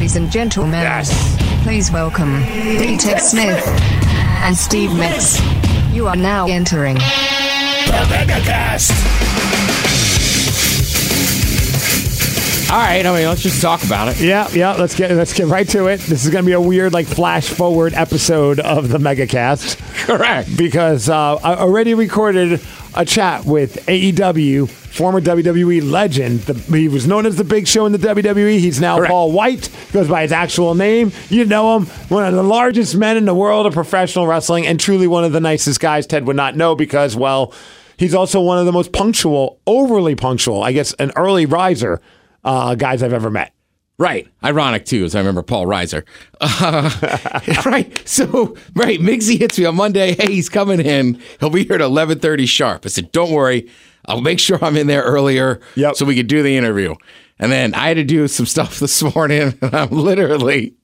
Ladies and gentlemen, Yes. please welcome D-Tech Smith and Steve Migs. You are now entering The MegaCast. All right, I mean, let's just talk about it. Yeah, yeah. Let's get let's get right to it. This is going to be a weird, like, flash forward episode of the MegaCast Correct. because uh, I already recorded a chat with AEW former WWE legend. The, he was known as the Big Show in the WWE. He's now Correct. Paul Wight. Goes by his actual name. You know him. One of the largest men in the world of professional wrestling, and truly one of the nicest guys. Ted would not know because, well, he's also one of the most punctual, overly punctual. I guess an early riser uh, guys I've ever met. Right. Ironic, too, as I remember Paul Reiser. Uh, right. So, right, Migsy hits me on Monday. Hey, he's coming in. He'll be here at 11.30 sharp. I said, don't worry. I'll make sure I'm in there earlier Yep. so we could do the interview. And then I had to do some stuff this morning. And I'm literally,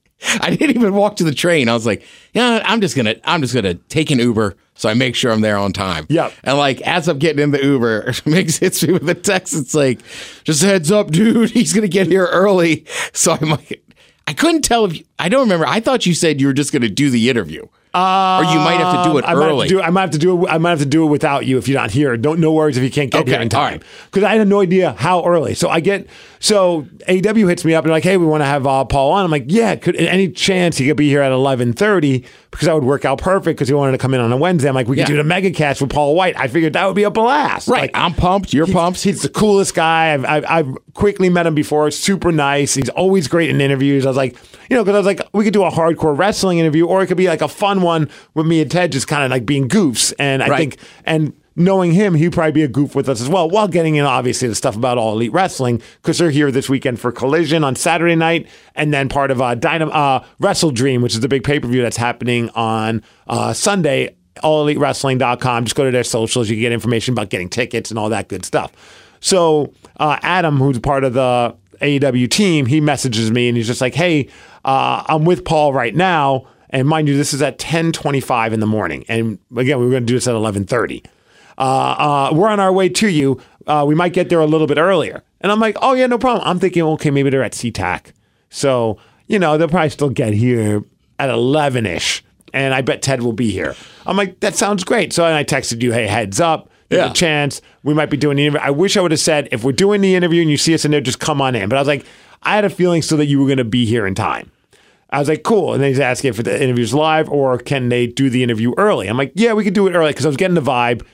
I didn't even walk to the train. I was like, yeah, I'm just going to, I'm just going to take an Uber so I make sure I'm there on time. Yep. And like, as I'm getting in the Uber, Migs hits me with a text. It's like, just heads up, dude. He's going to get here early. So I'm like, I couldn't tell if you, I don't remember. I thought you said you were just going to do the interview. Or you might have to do it Uh, I might have early. to do, I might have to do it. I might have to do it without you if you're not here. Don't no worries if you can't get Okay, here in all time. right. Because I had no idea how early. So I get so AEW hits me up and like, hey, we want to have uh, Paul on. I'm like, yeah. Could any chance he could be here at 11:30 because that would work out perfect because he wanted to come in on a Wednesday. I'm like, we could do the mega cast with Paul Wight. I figured that would be a blast. right. Like, I'm pumped. You're He's- pumped. He's the coolest guy. I've, I've, I've quickly met him before. Super nice. He's always great in interviews. I was like, you know, because I was like, we could do a hardcore wrestling interview, or it could be like a fun one with me and Ted just kind of like being goofs. And I Right. think, and knowing him, he'd probably be a goof with us as well, while getting in obviously the stuff about all elite wrestling because they're here this weekend for Collision on Saturday night, and then part of uh, Dynam- uh, WrestleDream, which is the big pay per view that's happening on uh, Sunday allelitewrestling.com. Just go to their socials. You can get information about getting tickets and all that good stuff. So uh, Adam, who's part of the AEW team, he messages me and he's just like, "Hey, uh, I'm with Paul right now, and mind you, this is at 10:25 in the morning, and again, we were going to do this at 11:30. Uh, uh, we're on our way to you. Uh, we might get there a little bit earlier." And I'm like, "Oh yeah, no problem." I'm thinking, okay, maybe they're at SeaTac, so you know they'll probably still get here at 11 ish and I bet Ted will be here. I'm like, that sounds great. So I texted you, hey, heads up. There's Yeah. a chance we might be doing the interview. I wish I would have said, if we're doing the interview and you see us in there, just come on in. But I was like, I had a feeling still that you were going to be here in time. I was like, cool. And then he's asking if the interview's live or can they do the interview early? I'm like, yeah, we could do it early because I was getting the vibe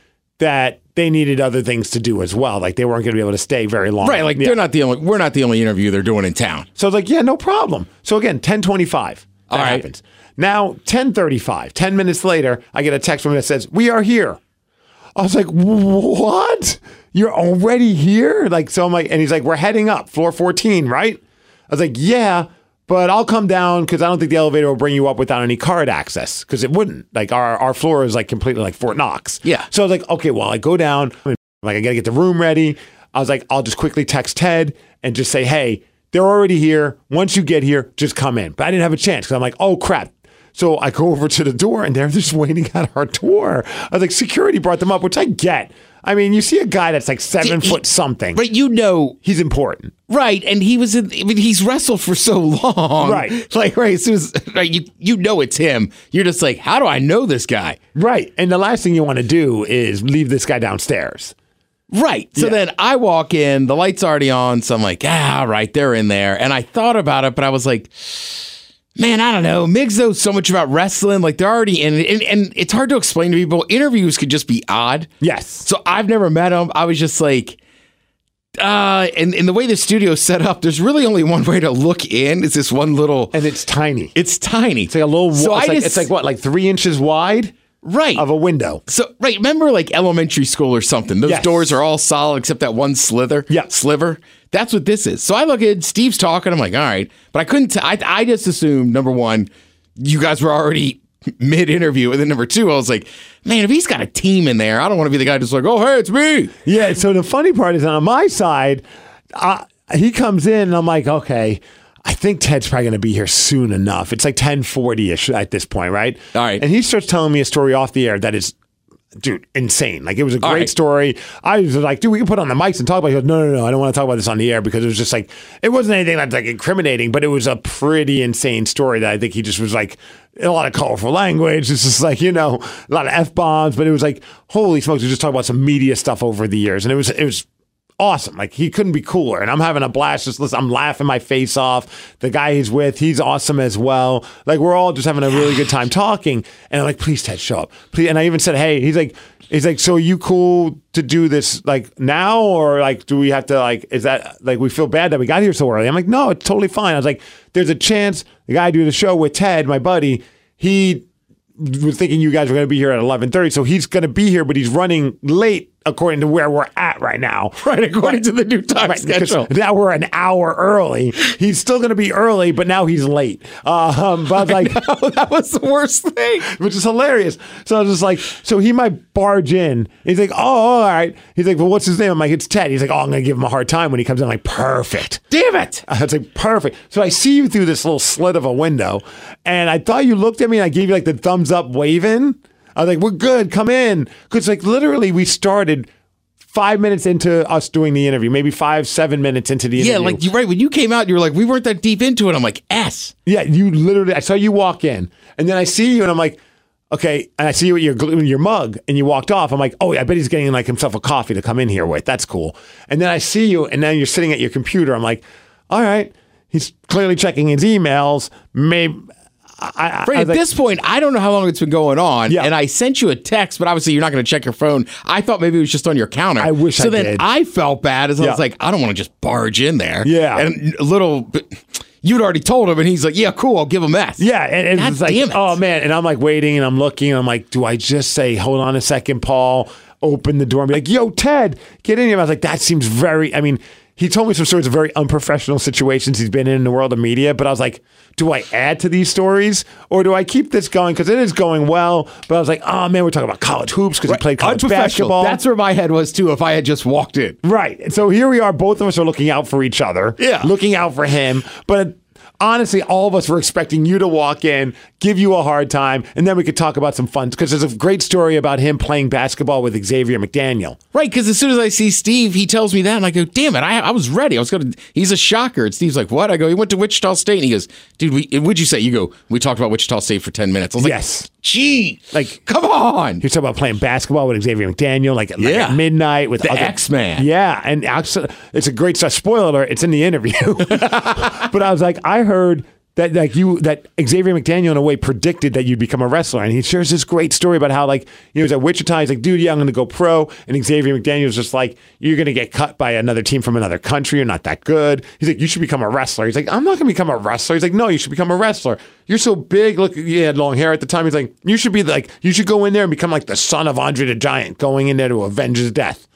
that they needed other things to do as well. Like they weren't going to be able to stay very long. right. Like Yeah. they're not the only, we're not the only interview they're doing in town. So I was like, yeah, no problem. So again, 1025. That All right. happens. Now, 1035, 10 minutes later, I get a text from him that says, we are here. I was like, what? You're already here? Like, so I'm like, and he's like, we're heading up, floor 14, right? I was like, yeah, but I'll come down because I don't think the elevator will bring you up without any card access because it wouldn't. Like, our, our floor is like completely like Fort Knox. Yeah. So I was like, okay, well, I go down, I'm like, I got to get the room ready. I was like, I'll just quickly text Ted and just say, hey, they're already here. Once you get here, just come in. But I didn't have a chance because I'm like, oh crap. So I go over to the door and they're just waiting at our door. I was like, security brought them up, which I get. I mean, you see a guy that's like seven He- foot something. But you know, He's important. right. And he was in, I mean, he's wrestled for so long. Right. Like, right. As soon as, right, you, you know it's him. You're just like, how do I know this guy? Right. And the last thing you want to do is leave this guy downstairs. Right. So Yeah. then I walk in, the light's already on. So I'm like, ah, right, they're in there. And I thought about it, but I was like, man, I don't know. Migs knows so much about wrestling. Like they're already in it. And, and it's hard to explain to people. Interviews could just be odd. Yes. So I've never met him. I was just like, uh, and, and the way the studio's set up, there's really only one way to look in. Is this one little, And it's tiny. it's tiny. It's like a little, So it's, I like, just- it's like what, like three inches wide right. of a window. So right, remember like elementary school or something? Those Yes. doors are all solid except that one slither. Yeah. sliver. That's what this is. So I look at Steve's talking. I'm like, all right, but I couldn't. T- I I just assumed number one, you guys were already mid interview, and then number two, I was like, man, if he's got a team in there, I don't want to be the guy just like, oh hey, it's me. Yeah. So the funny part is on my side, uh, he comes in and I'm like, okay, I think Ted's probably going to be here soon enough. It's like 1040 ish at this point, right? All right. And he starts telling me a story off the air that is dude, insane. Like it was a great right. story. I was like, dude, we can put on the mics and talk about it. He goes, no, no, no, I don't want to talk about this on the air because it was just like, it wasn't anything that's like incriminating, but it was a pretty insane story that I think he just was like, a lot of colorful language. It's just like, you know, a lot of F bombs, but it was like, holy smokes, he was just talking about some media stuff over the years. And it was, it was, awesome. Like he couldn't be cooler. And I'm having a blast. Just listen, I'm laughing my face off. The guy he's with, he's awesome as well. Like we're all just having a really good time talking. And I'm like, please, Ted, show up. Please. And I even said, hey, he's like, he's like, so are you cool to do this like now? Or like, do we have to like, is that like, we feel bad that we got here so early? I'm like, no, it's totally fine. I was like, there's a chance the guy I do the show with Ted, my buddy, he was thinking you guys were going to be here at 11:30 so he's going to be here but he's running late according to where we're at right now Right, according to the new time Right, schedule. now we're an hour early he's still going to be early but now he's late Uh, um, but I was like that was the worst thing. which is hilarious. So I was just like, so he might barge in. He's like, oh, all right. He's like, well, what's his name? I'm like, it's Ted. He's like, oh, I'm going to give him a hard time when he comes in. I'm like, perfect. Damn it. I was like, perfect. So I see you through this little slit of a window, and I thought you looked at me and I gave you like the thumbs up waving. I was like, we're good. Come in. Because like literally, we started five minutes into us doing the interview, maybe five, seven minutes into the interview. Yeah, like you're right. When you came out, you were like, we weren't that deep into it. I'm like, S. Yeah, you literally. I saw you walk in, and then I see you, and I'm like, okay. And I see you with your your mug, and you walked off. I'm like, oh, I bet he's getting like himself a coffee to come in here with. That's cool. And then I see you, and now you're sitting at your computer. I'm like, all right, he's clearly checking his emails. Maybe. I, I, at like, this point, I don't know how long it's been going on. Yeah. And I sent you a text, but obviously you're not going to check your phone. I thought maybe it was just on your counter. I wish so I then did. I felt bad as I was like, I don't want to just barge in there. Yeah. And a little you'd already told him, and he's like, yeah, cool, I'll give him S. Yeah, and, and it's like, it. oh man, and I'm like waiting, and I'm looking, and I'm like, do I just say, hold on a second, Paul, open the door, and be like, yo, Ted, get in here? I was like, that seems very. I mean, he told me some stories of very unprofessional situations he's been in in the world of media, but I was like, do I add to these stories or do I keep this going because it is going well? But I was like, oh man, we're talking about college hoops because he played college basketball. That's where my head was too if I had just walked in. Right. And So here we are. Both of us are looking out for each other. Yeah. Looking out for him. But honestly, all of us were expecting you to walk in, give you a hard time, and then we could talk about some fun. Because there's a great story about him playing basketball with Xavier McDaniel. Right, because as soon as I see Steve, he tells me that, and I go, "Damn it, I, I was ready. I was gonna." He's a shocker. And Steve's like, "What?" I go, "He went to Wichita State," and he goes, "Dude, we, what'd you say?" You go, "We talked about Wichita State for ten minutes." I was like, Yes. gee, Like- come on." He was talking about playing basketball with Xavier McDaniel, like, like at midnight with The X-Man. Yeah, and it's a great stuff. Spoiler it's in the interview. but I was like, I heard that like you that Xavier McDaniel in a way predicted that you'd become a wrestler, and he shares this great story about how like you know he was at Wichita. He's like, dude, yeah, I'm going to go pro, and Xavier McDaniel was just like, you're going to get cut by another team from another country. You're not that good. He's like, you should become a wrestler. He's like, I'm not going to become a wrestler. He's like, no, you should become a wrestler. You're so big. Look, you had long hair at the time. He's like, you should be like, you should go in there and become like the son of Andre the Giant, going in there to avenge his death.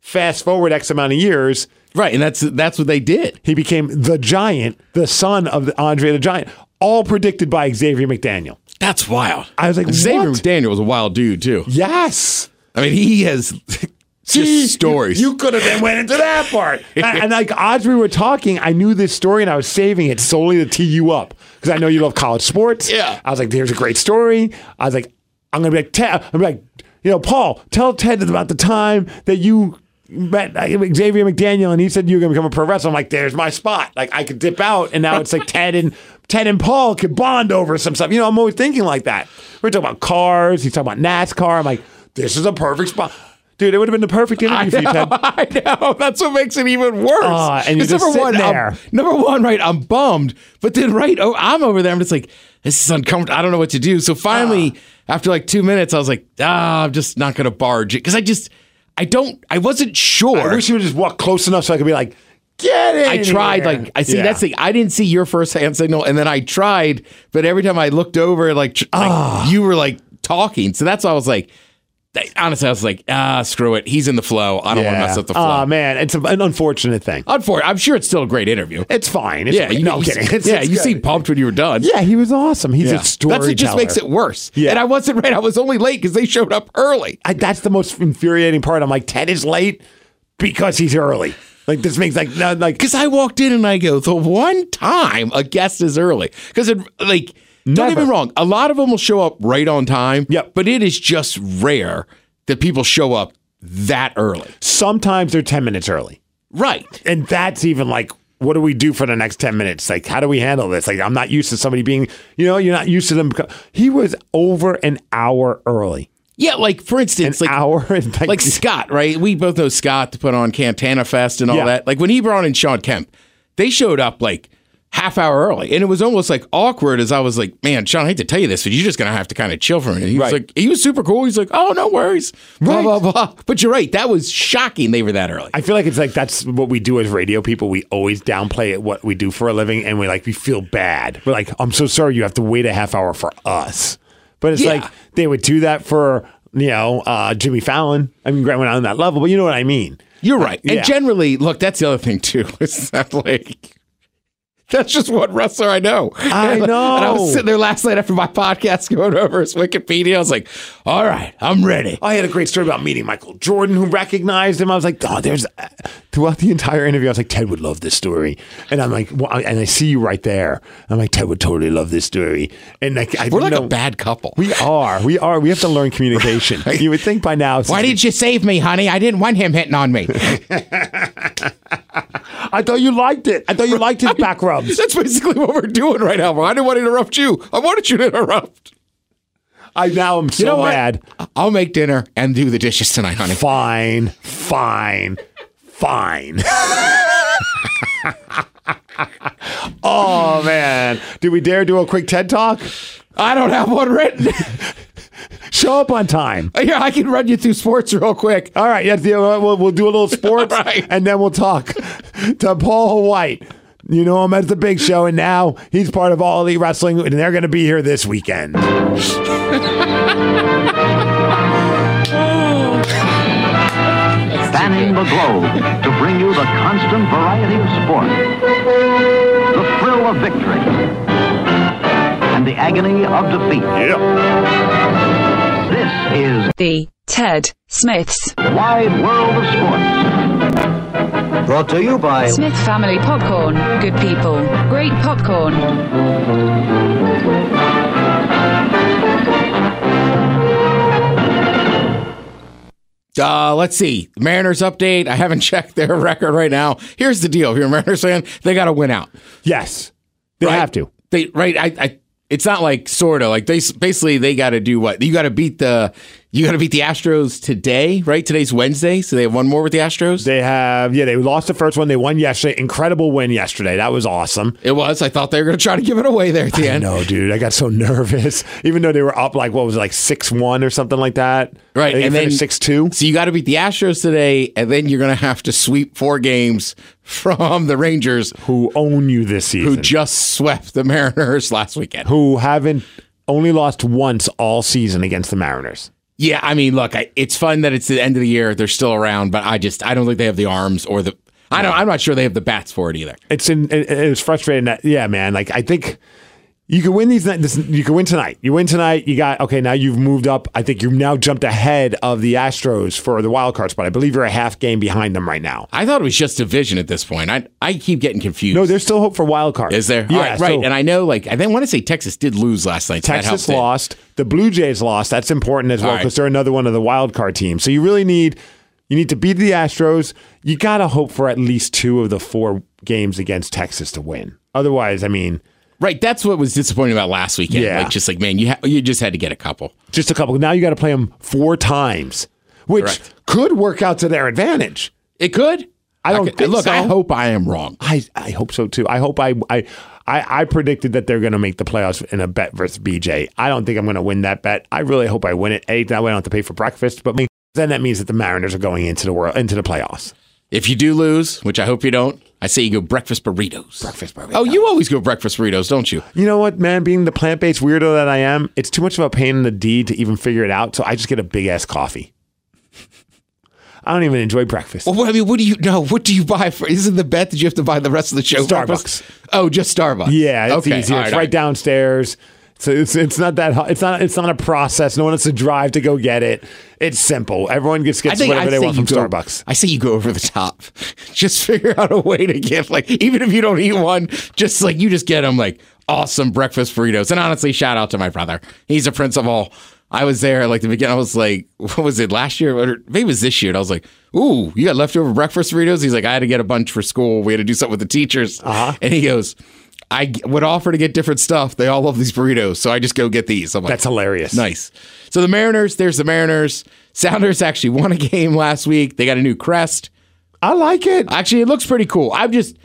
Fast forward X amount of years, Right, and that's that's what they did. he became the Giant, the son of the Andre the Giant, all predicted by Xavier McDaniel. That's wild. I was like, Xavier what? McDaniel was a wild dude too. Yes. I mean, he has just See, stories. You, could have been went into that part. and, and like odds we were talking, I knew this story and I was saving it solely to tee you up because I know you love college sports. Yeah. I was like, there's a great story. I was like, I'm gonna be like, Ted. I'm like, you know, Paul, tell Ted about the time that you met uh, Xavier McDaniel and he said you're gonna become a pro wrestler. I'm like, there's my spot. Like I could dip out, and now it's like Ted and Ted and Paul could bond over some stuff. You know, I'm always thinking like that. We're talking about cars. He's talking about NASCAR. I'm like, this is a perfect spot. Dude, it would have been the perfect interview for you, Ted. I know. That's what makes it even worse. Ah, and you're just number sitting one, I'm- there. number one, right? I'm bummed, but then right, oh, I'm over there. I'm just like, this is uncomfortable. I don't know what to do. So finally, after like two minutes, I was like, ah, I'm just not going to barge it because I just, I don't, I wasn't sure. I wish you would just walk close enough so I could be like, get it. I tried, here." like, I see Yeah. that's the, I didn't see your first hand signal, and then I tried, but every time I looked over, like, tr- like Ah. you were like talking, so that's why I was like, honestly, I was like, ah, screw it, he's in the flow. I don't want to mess up the flow. Oh man, it's an unfortunate thing. Unfortunately, I'm sure it's still a great interview. It's fine. It's Yeah, you, no I'm kidding. It's, yeah, it's you good. seemed pumped when you were done. Yeah, he was awesome. He's Yeah. a storyteller. That's what just makes it worse. Yeah. And I wasn't right. I was only late because they showed up early. I, that's the most infuriating part. I'm like, Ted is late because he's early. Like this makes like no, like Because I walked in and I go, the one time a guest is early. Because it like Don't get me wrong. A lot of them will show up right on time. Yep. But it is just rare that people show up that early. Sometimes they're 10 minutes early. Right. And that's even like, what do we do for the next 10 minutes? Like, how do we handle this? Like, I'm not used to somebody being, you know, you're not used to them. He was over an hour early. Yeah, like for An instance, like hour. And like, like Scott, right? We both know Scott to put on Cantana Fest and all Yeah. that. Like when he brought in Shawn Kemp, they showed up like half hour early, and it was almost like awkward. As I was like, "Man, Shawn, I hate to tell you this, but you're just gonna have to kind of chill for a minute." He was like, he was super cool. He's like, "Oh, no worries," blah Right. blah blah. But you're right, that was shocking. They were that early. I feel like it's like that's what we do as radio people. We always downplay what we do for a living, and we like we feel bad. We're like, I'm so sorry you have to wait a half hour for us. But it's Yeah. like they would do that for you know uh, Jimmy Fallon. I mean, granted, we're on that level, but you know what I mean. You're right. Yeah. And generally, look, that's the other thing too. It's that like that's just one wrestler I know. I And uh, I was sitting there last night after my podcast going over his Wikipedia. I was like, all right, I'm ready. I had a great story about meeting Michael Jordan, who recognized him. I was like, oh, there's throughout the entire interview. I was like, Ted would love this story, and I'm like, well, I- and I see you right there. I'm like, Ted would totally love this story, and like, I We're like know- a bad couple. We are. We are. We have to learn communication. You would think by now. Why did you save me, honey? I didn't want him hitting on me. I thought you liked it. I thought you liked his back That's basically what we're doing right now. I didn't want to interrupt you. I wanted you to interrupt. I now am so You know mad. I'll make dinner and do the dishes tonight, honey. Fine, fine, fine. oh man, do we dare do a quick TED talk? I don't have one written. Show up on time. Yeah, I can run you through sports real quick. All right, yeah, yeah, uh, we'll, we'll do a little sports, right. and then we'll talk to Paul Wight. You know him as the Big Show, and now he's part of All Elite Wrestling, and they're going to be here this weekend. spanning the globe to bring you the constant variety of sport, the thrill of victory, and the agony of defeat. Yep. This is The Ted Smiths Wide World of Sports. Brought to you by Smith Family Popcorn. Good people, great popcorn. Uh, let's see. Mariners update. I haven't checked their record right now. Here's the deal. If you're a Mariners fan, they got to win out. Yes, they right? have to. They right. I. I it's not like sort of like they basically they got to do what you got to beat the you got to beat the Astros today, right? Today's Wednesday, so they have one more with the Astros. They have, yeah, they lost the first one. They won yesterday. Incredible win yesterday. That was awesome. it was. I thought they were going to try to give it away there at the end. No, dude, I got so nervous. Even though they were up like what was it, like six one or something like that. Right, and then- six two. So you got to beat the Astros today, and then you're going to have to sweep four games from the Rangers, Who own you this season, who just swept the Mariners last weekend. Who haven't only lost once all season against the Mariners. Yeah, I mean, look, I, it's fun that it's the end of the year; they're still around, but I just I don't think they have the arms or the. I don't. I'm not sure they have the bats for it either. It's in, it, it was frustrating that yeah, man. Like I think you can win these. This, you can win tonight. You win tonight. You got okay. Now you've moved up. I think you've now jumped ahead of the Astros for the wild card spot. I believe you're a half game behind them right now. I thought it was just division at this point. I I keep getting confused. No, there's still hope for wild card. is there? Yeah, All right, right. so- and I know, like, I then want to say Texas did lose last night. so Texas helped it. lost. The Blue Jays lost. That's important as well All right. because they're another one of the wild card teams. So you really need you need to beat the Astros. You got to hope for at least two of the four games against Texas to win. Otherwise, I mean, Right, that's what was disappointing about last weekend. Yeah. Like, just like man, you ha- you just had to get a couple. just a couple. Now you got to play them four times, which Correct. could work out to their advantage. It could. I don't could- think look. I hope I am wrong. I, I hope so too. I hope I I I, I predicted that they're going to make the playoffs in a bet versus BJ. I don't think I'm going to win that bet. I really hope I win it. A that way I don't have to pay for breakfast, but me, then that means that the Mariners are going into the world into the playoffs. If you do lose, which I hope you don't, I say you go breakfast burritos. Breakfast burritos. Oh, you always go breakfast burritos, don't you? You know what, man? Being the plant based weirdo that I am, it's too much of a pain in the D to even figure it out. So I just get a big ass coffee. I don't even enjoy breakfast. Well, what, I mean, what do you know? What do you buy for? Isn't the bet that you have to buy the rest of the show? Starbucks. breakfast? Oh, just Starbucks. Yeah, it's okay. easier. all it's all right downstairs. So it's it's not that hard. it's not it's not a process. No one has to drive to go get it. It's simple. Everyone gets gets think whatever they want from go- Starbucks. I say you go over the top. Just figure out a way to get like even if you don't eat one, just like you just get them like awesome breakfast burritos. And honestly, shout out to my brother. He's a principal. I was there like the beginning. I was like, what was it last year? Or maybe it was this year. And I was like, ooh, you got leftover breakfast burritos? He's like, I had to get a bunch for school. We had to do something with the teachers. Uh-huh. And he goes, I would offer to get different stuff. They all love these burritos. So I just go get these. I'm like, That's hilarious. Nice. So the Mariners, there's the Mariners. Sounders actually won a game last week. They got a new crest. I like it. Actually, it looks pretty cool. I'm just,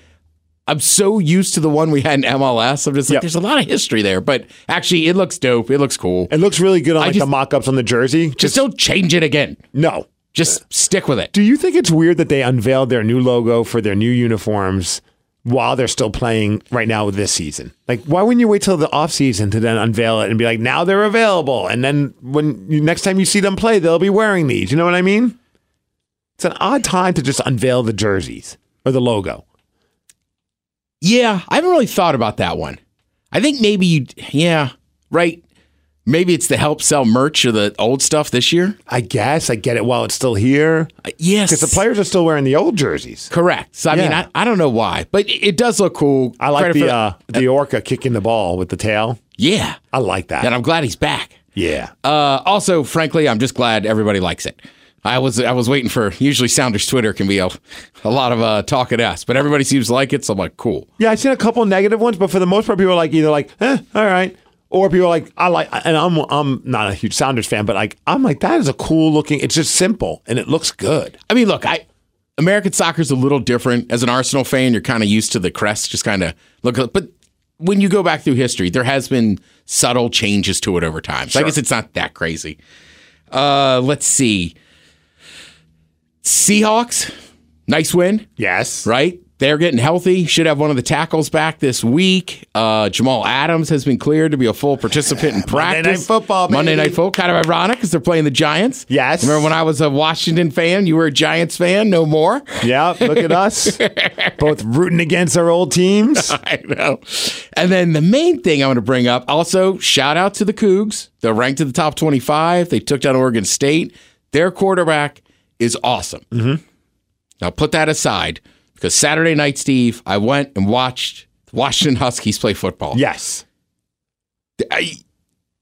I'm so used to the one we had in MLS. I'm just like, Yep. there's a lot of history there, but actually, it looks dope. It looks cool. It looks really good on I like just- the mock-ups on the jersey. Just don't change it again. no. Just stick with it. Do you think it's weird that they unveiled their new logo for their new uniforms while they're still playing right now this season? Like, why wouldn't you wait till the off season to then unveil it and be like, now they're available, and then when you, next time you see them play, they'll be wearing these. You know what I mean? It's an odd time to just unveil the jerseys or the logo. Yeah, I haven't really thought about that one. I think maybe you, yeah, right. Maybe it's to help sell merch or the old stuff this year. I guess I get it while it's still here Uh, Yes, because the players are still wearing the old jerseys. Correct. So I mean, I, I don't know why, but it, it does look cool. I like Credit the uh, the orca kicking the ball with the tail. yeah, I like that. and I'm glad he's back. yeah. Uh, also, frankly, I'm just glad everybody likes it. I was I was waiting for usually Sounders Twitter can be a, a lot of uh, talk at us, but everybody seems to like it, so I'm like, cool. Yeah, I've seen a couple negative ones, but for the most part, people are like either like, eh, all right, or people are like, I like, and I'm I'm not a huge Sounders fan, but like I'm like that is a cool looking. It's just simple and it looks good. I mean, look, I American soccer's a little different. As an Arsenal fan, you're kind of used to the crest, just kind of look. But when you go back through history, there has been subtle changes to it over time. So I guess it's not that crazy. Uh, let's see. Seahawks, nice win. Yes, right? They're getting healthy. Should have one of the tackles back this week. Uh, Jamal Adams has been cleared to be a full participant in practice. Monday Night Football, Monday. Night Football. Kind of ironic because they're playing the Giants. Yes. Remember when I was a Washington fan? You were a Giants fan? No more? Yeah, look at us, both rooting against our old teams. I know. And then the main thing I want to bring up also, shout out to the Cougs. They're ranked in the top 25. They took down Oregon State. Their quarterback is awesome. Mm-hmm. Now put that aside because Saturday night, Steve, I went and watched Washington Huskies play football. Yes, I-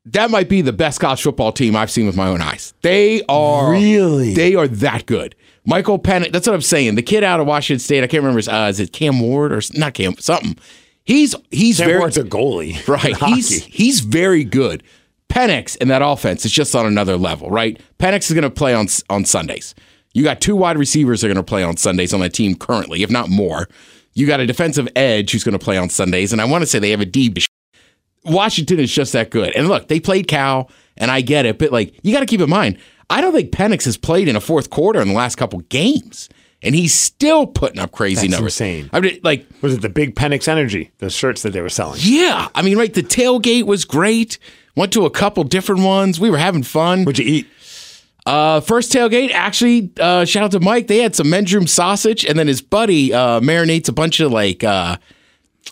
that might be the best college football team I've seen with my own eyes. They are Really? They are that good. Michael Penix. That's what I'm saying. The kid out of Washington State. I can't remember. His, uh, is it Cam Ward or not Cam? Something. He's he's Sam very Ward's a goalie, right. He's he's very good. Penix and that offense is just on another level, right? Penix is going to play on on Sundays. You got two wide receivers that are going to play on Sundays on that team currently, if not more. You got a defensive edge who's going to play on Sundays, and I want to say they have a D. Washington is just that good. And look, they played Cal, and I get it, but like you got to keep in mind, I don't think Penix has played in a fourth quarter in the last couple games, and he's still putting up crazy That's numbers. insane. I mean, like was it the big Penix Energy, the shirts that they were selling? yeah, I mean, right. The tailgate was great. Went to a couple different ones. We were having fun. What'd you eat? Uh, first tailgate, actually, uh, shout out to Mike. They had some men's room sausage, and then his buddy uh, marinates a bunch of like, uh,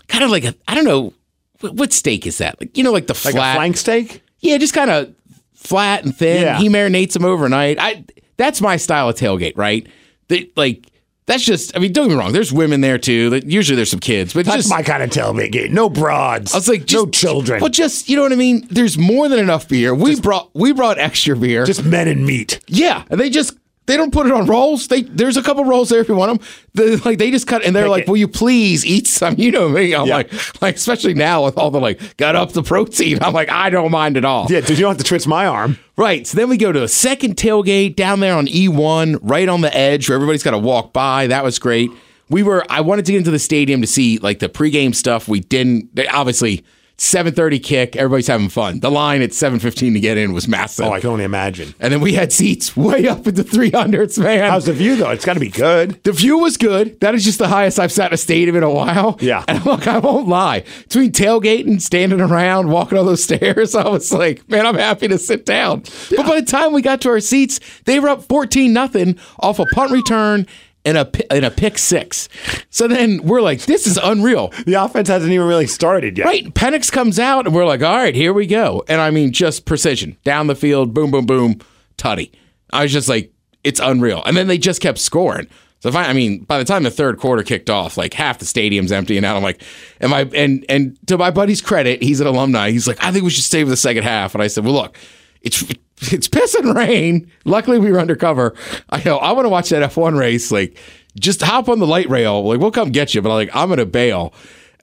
kind of like a, I don't know, what, what steak is that? Like you know, like the Like flat, a flank steak? yeah, just kind of flat and thin. Yeah. He marinates them overnight. I that's my style of tailgate, right? They, like that's just. I mean, don't get me wrong. There's women there too. Usually there's some kids, but That's just my kind of tailgate. No broads. I was like, just, no children. Well, just you know what I mean. There's more than enough beer. We brought we brought extra beer. just men and meat. yeah, and they just they don't put it on rolls. They there's a couple rolls there if you want them. The, like they just cut and they're Take like, it. "Will you please eat some?" You know me. I'm Yeah. like, like especially now with all the like got up the protein. I'm like, I don't mind at all. Yeah, dude, you don't have to twitch my arm. Right. So then we go to a second tailgate down there on E1, right on the edge where everybody's got to walk by. That was great. We were, I wanted to get into the stadium to see like the pregame stuff. We didn't, obviously, 7.30 kick. Everybody's having fun. The line at 7.15 to get in was massive. Oh, I can only imagine. and then we had seats way up in the 300s, man. How's the view though? It's got to be good. The view was good. That is just the highest I've sat in a stadium in a while. Yeah. And look, I won't lie. Between tailgating, standing around, walking all those stairs, I was like, man, I'm happy to sit down. But by the time we got to our seats, they were up 14 nothing off a punt return and a and a pick six. So then we're like, this is unreal. The offense hasn't even really started yet. Right. Penix comes out and we're like, all right, here we go. And I mean, just precision down the field, boom, boom, boom, tutty. I was just like, it's unreal. And then they just kept scoring. So if I, I mean, by the time the third quarter kicked off, like half the stadium's empty, and now I'm like, am I? And and to my buddy's credit, he's an alumni. He's like, I think we should stay for the second half. And I said, well, look, it's it's piss and rain. Luckily, we were undercover. I know I want to watch that F1 race. Like, just hop on the light rail. Like, we'll come get you. But like, I'm gonna bail.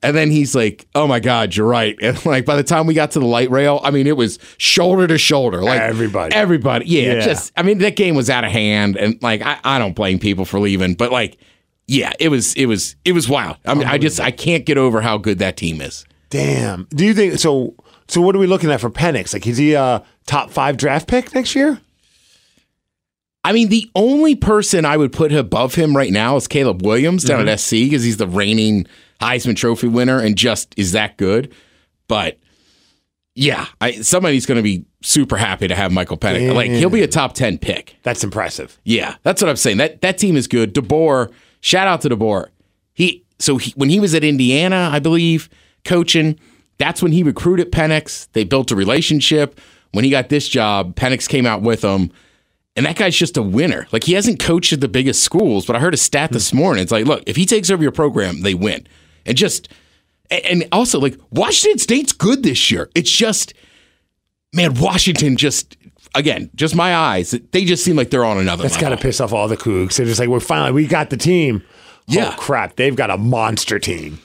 And then he's like, "Oh my God, you're right." And like by the time we got to the light rail, I mean, it was shoulder to shoulder, like Everybody. everybody. Yeah, Yeah. just I mean, that game was out of hand, and like I, I don't blame people for leaving, but like, yeah, it was it was it was wild. I mean, I just I can't get over how good that team is. Damn. Do you think so? So what are we looking at for Penix? Like, is he a top five draft pick next year? I mean, the only person I would put above him right now is Caleb Williams down mm-hmm. at SC because he's the reigning Heisman Trophy winner and just is that good. But yeah, I, somebody's going to be super happy to have Michael Penix. Like he'll be a top ten pick. That's impressive. Yeah, that's what I'm saying. That that team is good. DeBoer, shout out to DeBoer. He so he, when he was at Indiana, I believe, coaching, that's when he recruited Penix. They built a relationship. When he got this job, Penix came out with him. And that guy's just a winner. Like he hasn't coached at the biggest schools, but I heard a stat this morning. It's like, look, if he takes over your program, they win. And just and- also like Washington State's good this year. It's just man, Washington just again, just my eyes. They just seem like they're on another That's got to piss off all the Cougs. They're just like, we're finally, we got the team. Yeah. Oh, crap. They've got a monster team.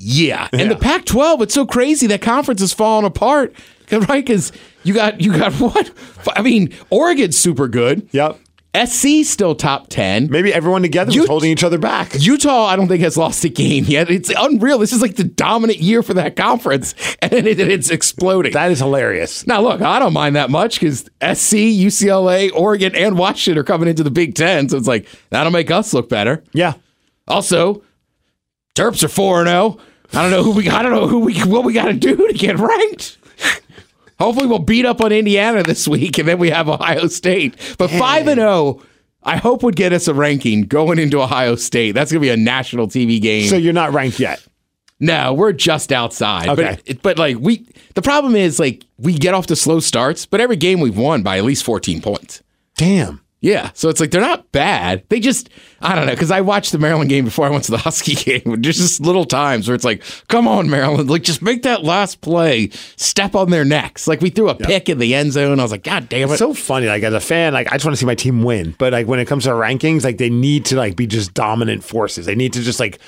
Yeah, and the Pac-12, it's so crazy that conference is falling apart, right? Because you got you got what? I mean, Oregon's super good. Yep. SC still top ten. Maybe everyone together was holding each other back. Utah, I don't think has lost a game yet. It's unreal. This is like the dominant year for that conference, and it, it's exploding. That is hilarious. now, look, I don't mind that much because SC, UCLA, Oregon, and Washington are coming into the Big Ten, so it's like that'll make us look better. Yeah. Also, Terps are four and zero. I don't know who we. I don't know who we. What we got to do to get ranked. Hopefully, we'll beat up on Indiana this week, and then we have Ohio State. But five and zero, I hope would get us a ranking going into Ohio State. That's gonna be a national TV game. So you're not ranked yet. no, we're just outside. Okay. But but like we, the problem is like we get off to slow starts, but every game we've won by at least fourteen points. Damn. Yeah, so it's like they're not bad. They just I don't know because I watched the Maryland game before I went to the Husky game. There's just little times where it's like, come on, Maryland, like just make that last play, step on their necks. Like we threw a pick in the end zone. I was like, God damn it! It's so funny. Like as a fan, like I just want to see my team win. But like when it comes to rankings, like they need to like be just dominant forces. They need to just like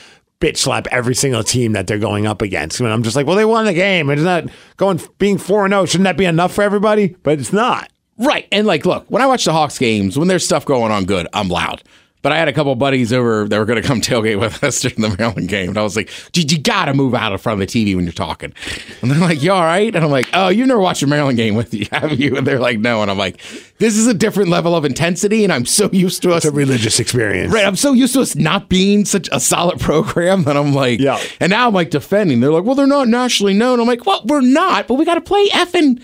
bitch slap every single team that they're going up against. And I'm just like, well, they won the game. It's not going being four and zero. Shouldn't that be enough for everybody? But it's not. Right. And like, look, when I watch the Hawks games, when there's stuff going on good, I'm loud. But I had a couple buddies over that were going to come tailgate with us during the Maryland game. And I was like, dude, you got to move out in front of the TV when you're talking. And they're like, you all right? And I'm like, oh, you've never watched a Maryland game with you, have you? And they're like, no. And I'm like, this is a different level of intensity. And I'm so used to us. It's a religious experience. Right, I'm so used to us not being such a solid program that I'm like, Yeah. And now I'm like defending. They're like, well, they're not nationally known. I'm like, well, we're not, but we got to play effing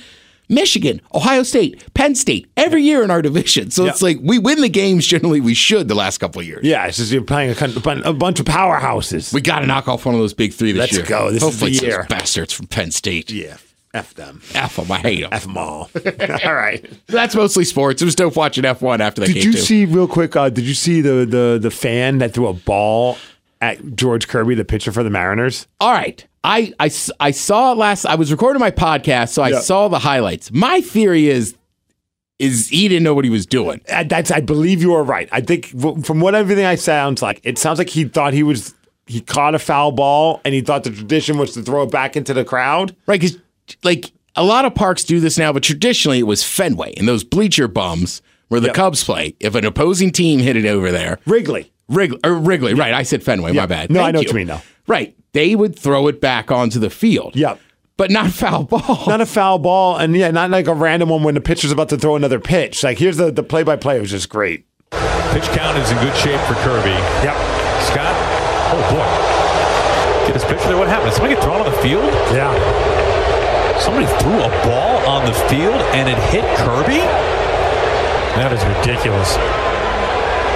Michigan, Ohio State, Penn State every year in our division. So it's like we win the games generally we should the last couple of years. Yeah, it's just you're playing a, a bunch of powerhouses. We got to knock off one of those big three this year. Let's go. This is the year. bastards from Penn State. yeah, f them, F them. I hate them. f them all. all right. That's mostly sports. It was dope watching F1 after that game. Did you too. see real quick? Uh, did you see the the the fan that threw a ball at George Kirby, the pitcher for the Mariners? All right. I, I, I saw last I was recording my podcast, so I Yeah. saw the highlights. My theory is is he didn't know what he was doing. Uh, That's I believe you are right. I think from what everything I sounds like, it sounds like he thought he was he caught a foul ball and he thought the tradition was to throw it back into the crowd. Right, because like a lot of parks do this now, but traditionally it was Fenway and those bleacher bums where the Yep. Cubs play. If an opposing team hit it over there, Wrigley. Er, Wrigley, or Wrigley, right? I said Fenway. Yeah. My bad. No, I Thank know what you mean, though. Right, they would throw it back onto the field. Yep. but not foul ball. Not a foul ball, and yeah, not like a random one when the pitcher's about to throw another pitch. Like here's the the play by play It was just great. Pitch count is in good shape for Kirby. Yep. Scott, oh boy. Get his picture there. What happened? Did somebody get thrown on the field? Yeah. Somebody threw a ball on the field and it hit Kirby? That is ridiculous.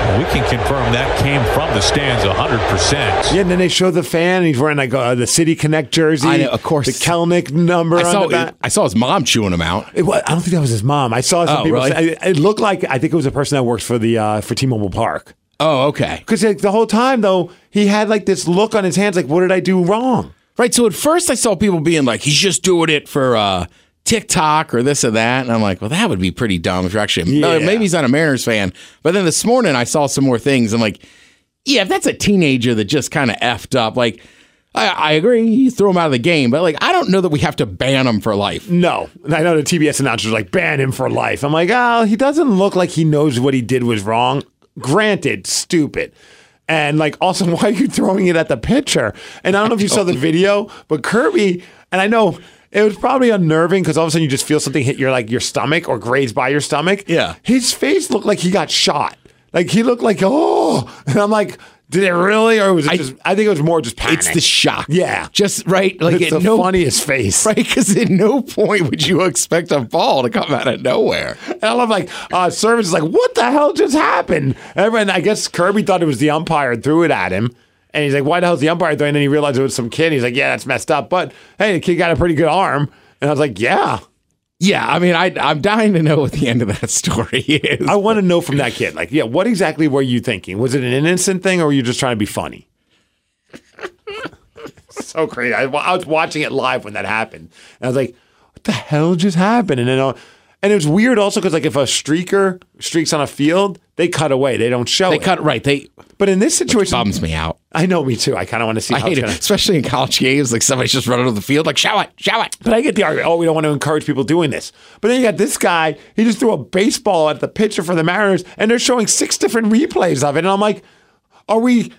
Well, we can confirm that came from the stands 100%. Yeah, and then they show the fan. He's wearing like uh, the City Connect jersey. I know, of course. The Kelenic number. I on saw the back. I saw his mom chewing him out. It wa- I don't think that was his mom. I saw some Oh, people. really? Say, it, it looked like I think it was a person that works for the uh, for T-Mobile Park. Oh, okay. Because like, the whole time though, he had like this look on his hands, like, "What did I do wrong?" Right. So at first I saw people being like, he's just doing it for uh, TikTok or this or that. And I'm like, well, that would be pretty dumb if you're actually, uh, Yeah. maybe he's not a Mariners fan. But then this morning I saw some more things. I'm like, yeah, if that's a teenager that just kind of effed up, like, I, I agree, you throw him out of the game, but like, I don't know that we have to ban him for life. No, I know the TBS announcers like ban him for life. I'm like, oh, he doesn't look like he knows what he did was wrong. Granted, stupid. And like, also, why are you throwing it at the pitcher? And I don't know if you saw the video, but Kirby, and I know it was probably unnerving because all of a sudden you just feel something hit your like your stomach or graze by your stomach. Yeah. his face looked like he got shot. Like he looked like oh, and I'm like, did it really, or was it I- just? I think it was more just panic. It's the shock. Yeah. Just right. Like, it's the no, funniest face. right? Because at no point would you expect a ball to come out of nowhere. And I love like uh, Servais is like, what the hell just happened? Everyone, I guess Kirby thought it was the umpire and threw it at him. And he's like, why the hell's the umpire throwing? And then he realized it was some kid. He's like, yeah, that's messed up. But hey, the kid got a pretty good arm. And I was like, yeah, Yeah, I mean, I, I'm dying to know what the end of that story is. I want to know from that kid. Like, yeah, what exactly were you thinking? Was it an innocent thing or were you just trying to be funny? so crazy. I, I was watching it live when that happened. And I was like, what the hell just happened? And then, uh, and it was weird also because like if a streaker streaks on a field, they cut away. They don't show it. they it. cut right. They But in this situation, bums me out. I know me too. I kind of want to see I how hate it's it, gonna. especially in college games. Like somebody's just running to the field, like show it, show it. But I get the argument. Oh, we don't want to encourage people doing this. But then you got this guy. He just threw a baseball at the pitcher for the Mariners, and they're showing six different replays of it. And I'm like, are we?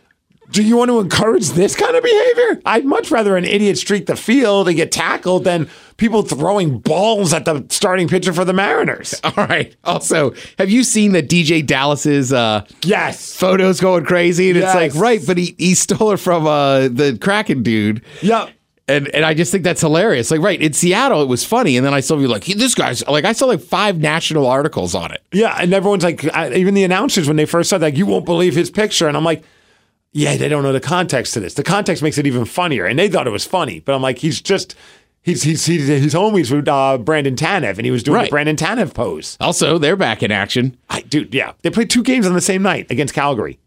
Do you want to encourage this kind of behavior? I'd much rather an idiot streak the field and get tackled than people throwing balls at the starting pitcher for the Mariners. All right. Also, have you seen that DJ Dallas's uh, Yes. photos going crazy? And Yes. it's like, right, but he, he stole it from uh, the Kraken dude. Yep. And and I just think that's hilarious. Like, right, in Seattle, it was funny. And then I saw you like, this guy's like, I saw like five national articles on it. Yeah, and everyone's like, I, even the announcers when they first said like, you won't believe his picture, and I'm like, yeah, they don't know the context to this. The context makes it even funnier, and they thought it was funny, but I'm like, he's just. He's he's he's his homies with uh, Brandon Tanev, and he was doing Right. the Brandon Tanev pose. Also, they're back in action. I, dude, yeah, they played two games on the same night against Calgary.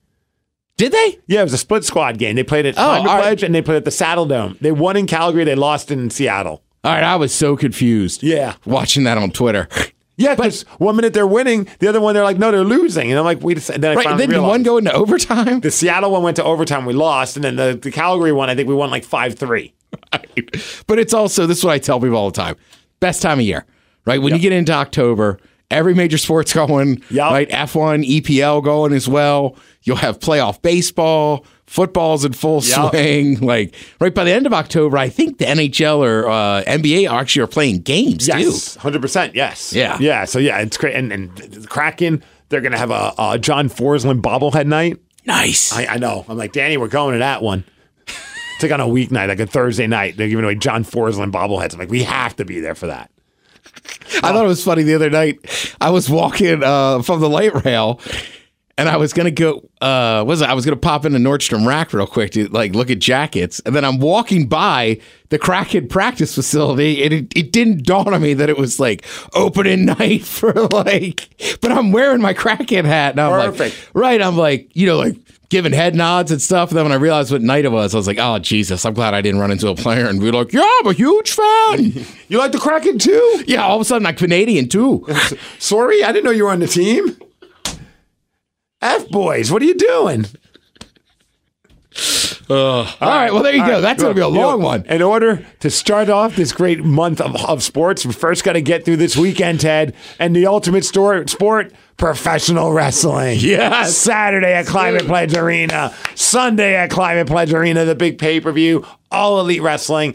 Did they? Yeah, it was a split squad game. They played at Oh, all right. Pledge and they played at the Saddledome. They won in Calgary. They lost in Seattle. All right, I was so confused. Yeah. Watching that on Twitter. Yeah, because one minute they're winning, the other one they're like, no, they're losing, and I'm like, wait a second. Then I Right, finally then did one go into overtime? The Seattle one went to overtime. We lost, and then the, the Calgary one, I think we won like five three. but it's also this is what I tell people all the time. Best time of year, right? When you get into October, every major sport's going, Yep. right? F1, EPL going as well. You'll have playoff baseball, football's in full Yep. swing. Like right by the end of October, I think the NHL or uh, NBA actually are playing games Yes, hundred percent. Yes. Yeah. Yeah. So yeah, it's great. And, and the Kraken, they're gonna have a, a John Forslund bobblehead night. Nice. I, I know. I'm like Danny, we're going to that one. It's like on a weeknight, like a Thursday night. They're giving away John Forslund bobbleheads. I'm like, we have to be there for that. I thought it was funny the other night. I was walking uh, from the light rail, and I was gonna go. Uh, was it? I was gonna pop into Nordstrom Rack real quick to like look at jackets, and then I'm walking by the Kraken practice facility, and it, it didn't dawn on me that it was like opening night for like. But I'm wearing my Kraken hat, and I'm Perfect. like, right? I'm like, you know, like. Giving head nods and stuff. And then when I realized what night it was, I was like, "Oh Jesus! I'm glad I didn't run into a player and be like, yeah, I'm a huge fan." You like the Kraken too? yeah, all of a sudden I'm Canadian too. Sorry, I didn't know you were on the team. F boys, what are you doing? Uh, all right, well there you go. right, That's going to be a you know, long one. In order to start off this great month of, of sports, we first got to get through this weekend, Ted, and the ultimate store, sport, professional wrestling. Yes. Saturday at Climate Pledge Arena, Sunday at Climate Pledge Arena, the big pay per view, all elite wrestling.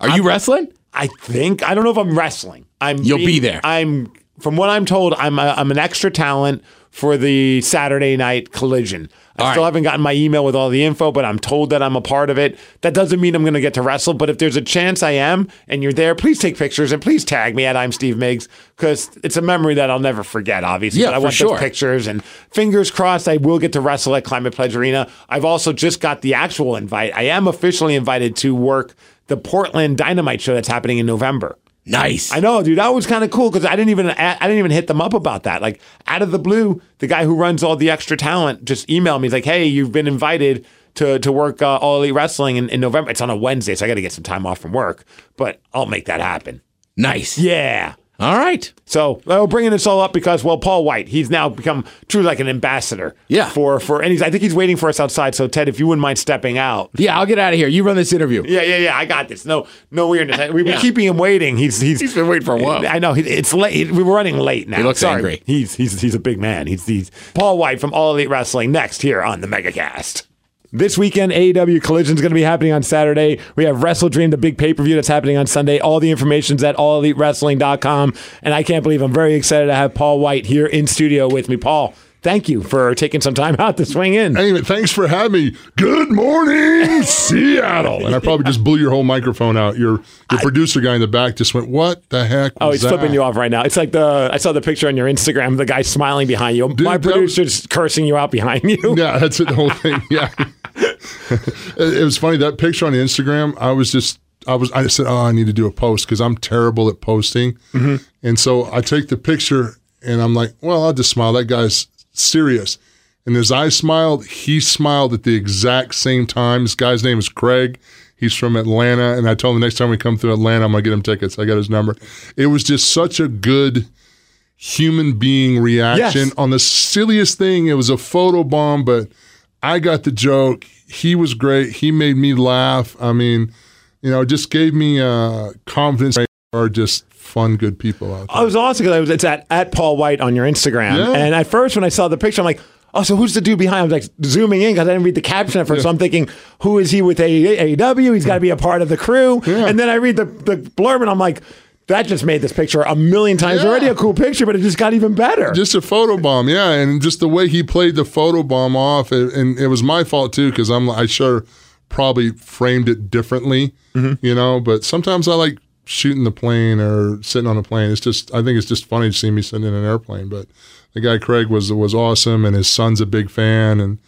Are you wrestling? I think I don't know if I'm wrestling. I'm You'll be there. I'm from what I'm told. I'm a, I'm an extra talent for the Saturday night collision. I All still right. haven't gotten my email with all the info, but I'm told that I'm a part of it. That doesn't mean I'm going to get to wrestle, but if there's a chance I am, and you're there, please take pictures and please tag me at I'm Steve Migs because it's a memory that I'll never forget. Obviously, Yeah, but I want sure. those pictures and fingers crossed I will get to wrestle at Climate Pledge Arena. I've also just got the actual invite. I am officially invited to work the Portland Dynamite show that's happening in November. Nice. I know, dude. That was kind of cool because I didn't even I didn't even hit them up about that. Like out of the blue, the guy who runs all the extra talent just emailed me. He's like, "Hey, you've been invited to to work uh, All Elite Wrestling in, in November. It's on a Wednesday, so I got to get some time off from work, but I'll make that happen." Nice. Yeah. All right. So well, bringing this all up because well, Paul Wight, he's now become truly like an ambassador. Yeah. For for and he's I think he's waiting for us outside. So Ted, if you wouldn't mind stepping out. Yeah, I'll get out of here. You run this interview. Yeah, yeah, yeah. I got this. No, no weirdness. We've been Yeah. keeping him waiting. He's he's He's been waiting for a while. I know it's late. We were running late now. He looks Sorry. angry. He's he's he's a big man. He's he's Paul Wight from All Elite Wrestling next here on the MegaCast. This weekend, AEW Collision is going to be happening on Saturday. We have WrestleDream, the big pay per view that's happening on Sunday. All the information's at allelitewrestling.com. And I can't believe I'm very excited to have Paul Wight here in studio with me. Paul, thank you for taking some time out to swing in. Anyway, thanks for having me. Good morning, Seattle. And I probably just blew your whole microphone out. Your your producer guy in the back just went, "What the heck?" Oh, he's that?" flipping you off right now. It's like the I saw the picture on your Instagram. The guy smiling behind you. My that was- producer's cursing you out behind you. Yeah, that's it. The whole thing. Yeah. it, was funny that picture on Instagram. I was just. I was. I said, "Oh, I need to do a post because I'm terrible at posting." Mm-hmm. And so I take the picture, and I'm like, "Well, I'll just smile. That guy's serious." And as I smiled, he smiled at the exact same time. This guy's name is Craig. He's from Atlanta, and I told him the next time we come through Atlanta, I'm gonna get him tickets. I got his number. It was just such a good human being reaction Yes. on the silliest thing. It was a photo bomb, but I got the joke. He was great. He made me laugh. I mean, you know, just gave me uh, confidence. Are just fun, good people out there. I was awesome because I was it's at, at Paul Wight on your Instagram. Yeah. And at first when I saw the picture, I'm like, oh, so who's the dude behind? I was like zooming in because I didn't read the caption at first. So I'm thinking, who is he with AEW? He's got to be a part of the crew. Yeah. And then I read the, the blurb and I'm like, that just made this picture a million times Yeah. already a cool picture, but it just got even better. Just a photo bomb, yeah, and just the way he played the photo bomb off, it, and it was my fault too because I'm I sure probably framed it differently, mm-hmm. you know. But sometimes I like shooting the plane or sitting on a plane. It's just I think it's just funny to see me sitting in an airplane. But the guy Craig was was awesome, and his son's a big fan, and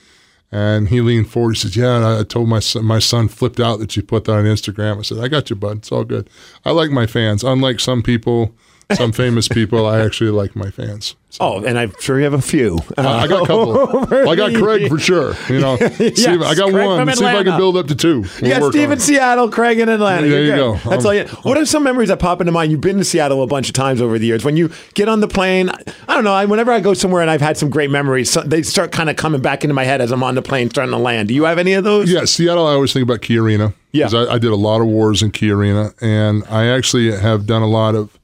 and he leaned forward. He says, "Yeah, I told my son, my son flipped out that you put that on Instagram." I said, "I got you, bud. It's all good. I like my fans. Unlike some people, some famous people, I actually like my fans." So, oh, and I'm sure you have a few. I got a couple. Well, I got Craig for sure. You know, if, I got Craig one. See if I can build up to two. We'll yeah, Steve in it. Seattle, Craig in Atlanta. There You're you good. go. That's Um, all. You, what are some memories that pop into mind? You've been to Seattle a bunch of times over the years. When you get on the plane, I don't know. I, whenever I go somewhere and I've had some great memories, so they start kind of coming back into my head as I'm on the plane starting to land. Do you have any of those? Yeah, Seattle. I always think about Key Arena. Yeah. I, I did a lot of wars in Key Arena, and I actually have done a lot of.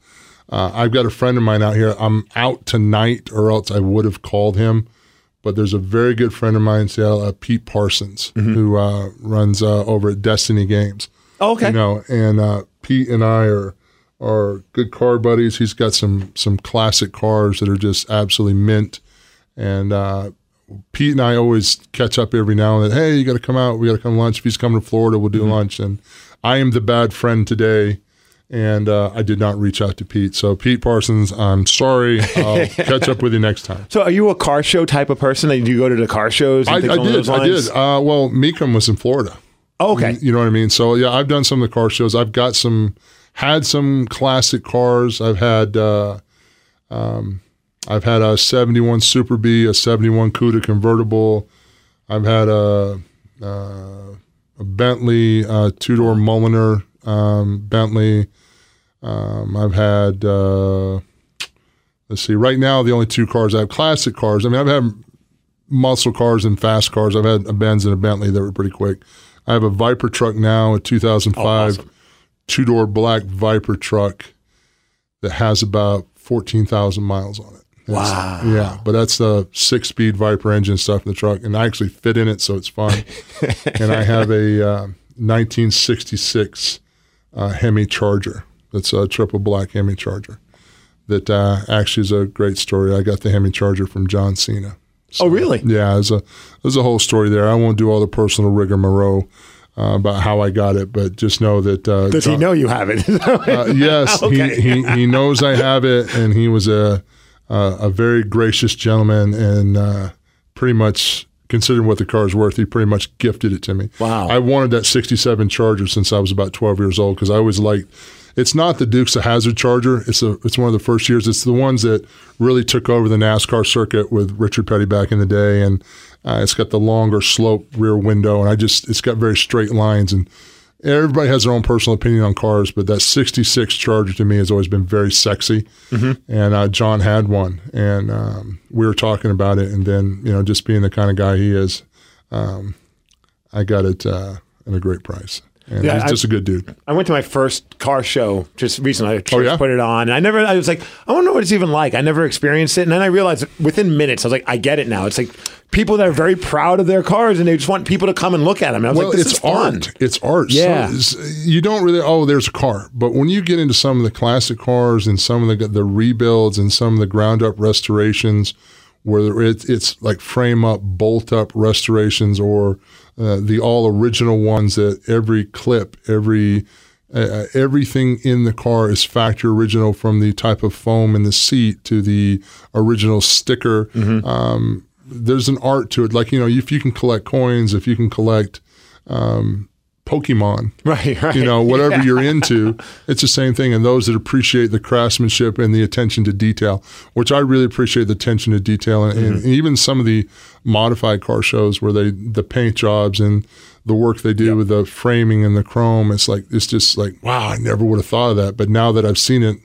Uh, I've got a friend of mine out here. I'm out tonight, or else I would have called him. But there's a very good friend of mine in Seattle, uh, Pete Parsons, who uh, runs uh, over at Destiny Games. Oh, okay. You know, and uh, Pete and I are are good car buddies. He's got some some classic cars that are just absolutely mint, and uh, Pete and I always catch up every now and then. Hey, you got to come out. We got to come lunch. If he's coming to Florida, we'll do lunch. And I am the bad friend today, and uh, I did not reach out to Pete. So Pete Parsons, I'm sorry. I'll catch up with you next time. So, are you a car show type of person? Do you go to the car shows? And I, I did. I did. Uh, well, Mecum was in Florida. Oh, okay. You know what I mean? So yeah, I've done some of the car shows. I've got some, had some classic cars. I've had, uh, um, I've had a '71 Super B, a '71 Cuda convertible. I've had a, uh, a Bentley uh, two door Mulliner um, Bentley. Um, I've had. Uh, let's see. Right now, the only two cars I have classic cars. I mean, I've had muscle cars and fast cars. I've had a Benz and a Bentley that were pretty quick. I have a Viper truck now, a 2005 two door black Viper truck that has about 14,000 miles on it. That's- Wow. Yeah, but that's the six speed Viper engine stuff in the truck, and I actually fit in it, so it's fun. and I have a uh, 1966 uh, Hemi Charger. That's a triple black Hemi Charger. That uh, actually is a great story. I got the Hemi Charger from John Cena. oh, really? Yeah, there's a there's a whole story there. I won't do all the personal rigmarole uh, about how I got it, but just know that. Uh, Does he John- know you have it? Uh, yes, Okay. he, he he knows I have it, and he was a a, a very gracious gentleman, and uh, pretty much considering what the car's worth, he pretty much gifted it to me. Wow. I wanted that '67 Charger since I was about 12 years old because I always liked. it's not the Dukes of Hazzard Charger. It's a it's one of the first years. It's the ones that really took over the NASCAR circuit with Richard Petty back in the day, and uh, it's got the longer slope rear window, and I just it's got very straight lines and. Everybody has their own personal opinion on cars, but that '66 Charger to me has always been very sexy. And uh, John had one, and um, we were talking about it. And then, you know, just being the kind of guy he is, um, I got it uh, at a great price. And Yeah, he's I- just a good dude. I went to my first car show just recently. I Oh, yeah? put it on, and I never. I was like, I want to know what it's even like. I never experienced it, and then I realized within minutes, I was like, I get it now. It's like people that are very proud of their cars, and they just want people to come and look at them. And I was well, like, this it's is fun. art. It's art. Yeah. So it's- you don't really. Oh, there's a car. But when you get into some of the classic cars and some of the the rebuilds and some of the ground up restorations, where it's it's like frame up, bolt up restorations, or uh, the all original ones that every clip, every uh, everything in the car is factory original from the type of foam in the seat to the original sticker. Um, there's an art to it. Like, you know, if you can collect coins, if you can collect um, Pokemon, Right, right. you know, whatever Yeah. you're into, it's the same thing. And those that appreciate the craftsmanship and the attention to detail, which I really appreciate the attention to detail, and, and Mm-hmm. even some of the modified car shows where they the paint jobs and the work they do with the framing and the chrome, it's like it's just like wow, I never would have thought of that, but now that I've seen it.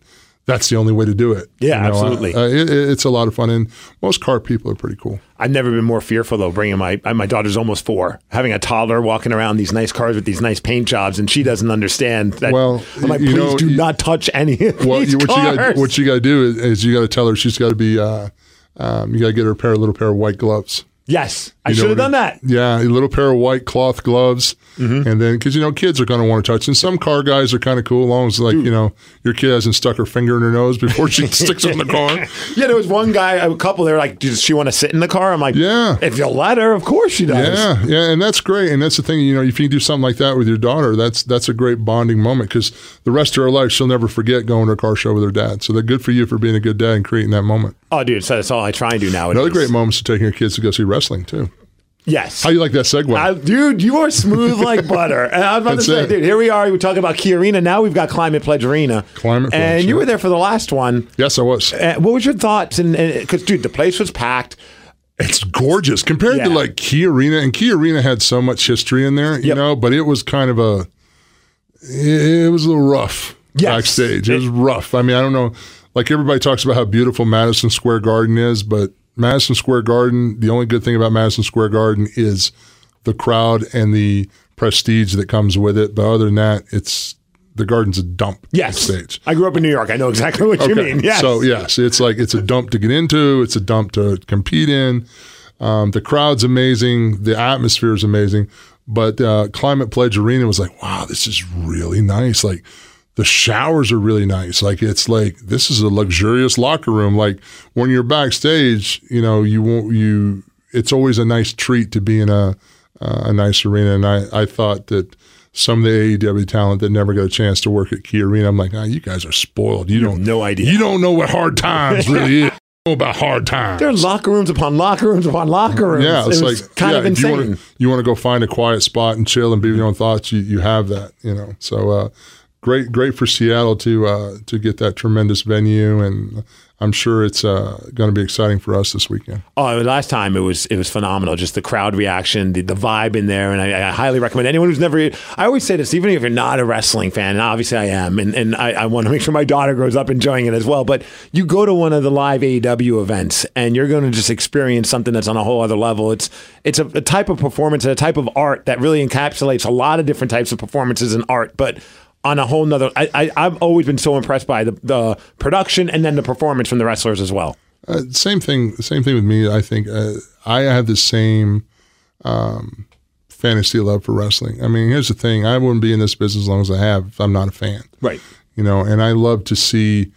That's the only way to do it. Yeah, I- absolutely. uh, it, it- it's a lot of fun, and most car people are pretty cool. I've never been more fearful though. Bringing my my daughter's almost four, having a toddler walking around these nice cars with these nice paint jobs, and she doesn't understand that. Well, I'm like, you please know, do you- not touch any of Well, these you, what you cars. got what you got to do is, is you got to tell her she's got to be uh, um, you got to get her a pair a little pair of white gloves. Yes, I You know should have done that. Yeah, a little pair of white cloth gloves, Mm-hmm. and then because you know kids are going to want to touch, and some car guys are kind of cool, as long as like you know your kid hasn't stuck her finger in her nose before she sticks it in the car. Yeah, there was one guy, a couple. They were like, "Does she want to sit in the car?" I'm like, Yeah. If you let her, of course she does." Yeah, yeah, and that's great, and that's the thing. You know, if you do something like that with your daughter, that's that's a great bonding moment because the rest of her life she'll never forget going to a car show with her dad. So they're good for you for being a good dad and creating that moment. Oh, dude, so that's all I try and do now. Another great moment is taking your kids to go see wrestling too. Yes. How you like that segue? I, dude, you are smooth like butter. And I was about That's to say, it. dude, here we are. We're talking about Key Arena. Now we've got Climate Pledge Arena. Climate Pledge, And you yeah. were there for the last one. yes, I was. Uh, what was your thoughts? And because, dude, the place was packed. It's gorgeous compared Yeah. to like Key Arena, and Key Arena had so much history in there, you Yep. know. But it was kind of a, it was a little rough Yes. backstage. It was rough. I mean, I don't know. Like everybody talks about how beautiful Madison Square Garden is, but Madison Square Garden, the only good thing about Madison Square Garden is the crowd and the prestige that comes with it. But other than that, it's the garden's a dump. Yes. backstage. I grew up in New York. I know exactly what you mean. Yes. So yes, it's like it's a dump to get into. It's a dump to compete in. Um, the crowd's amazing. The atmosphere is amazing. But uh, Climate Pledge Arena was like, wow, this is really nice. Like the showers are really nice. Like it's like this is a luxurious locker room. Like when you're backstage, you know, you won't you. It's always a nice treat to be in a uh, a nice arena. And I I thought that. Some of the AEW talent that never got a chance to work at Key Arena, I'm like, ah, you guys are spoiled. You, don't no idea. You don't know what hard times really is. You don't know about hard times. there are locker rooms upon locker rooms upon locker rooms. yeah, it's it like kind yeah, of if you insane. want to you want to go find a quiet spot and chill and be with your own thoughts, you, you have that, you know. So uh, great great for Seattle to uh, to get that tremendous venue, and I'm sure it's uh, going to be exciting for us this weekend. Oh, last time it was it was phenomenal. Just the crowd reaction, the, the vibe in there, and I, I highly recommend anyone who's never. I always say this, even if you're not a wrestling fan, and obviously I am, and, and I, I want to make sure my daughter grows up enjoying it as well. But you go to one of the live AEW events, and you're going to just experience something that's on a whole other level. It's it's a, a type of performance and a type of art that really encapsulates a lot of different types of performances and art, but on a whole nother. I, I I've always been so impressed by the the production and then the performance from the wrestlers as well. Uh, same thing. Same thing with me. I think uh, I have the same um, fantasy love for wrestling. I mean, here's the thing: I wouldn't be in this business as long as I have if I'm not a fan. Right. You know, and I love to see,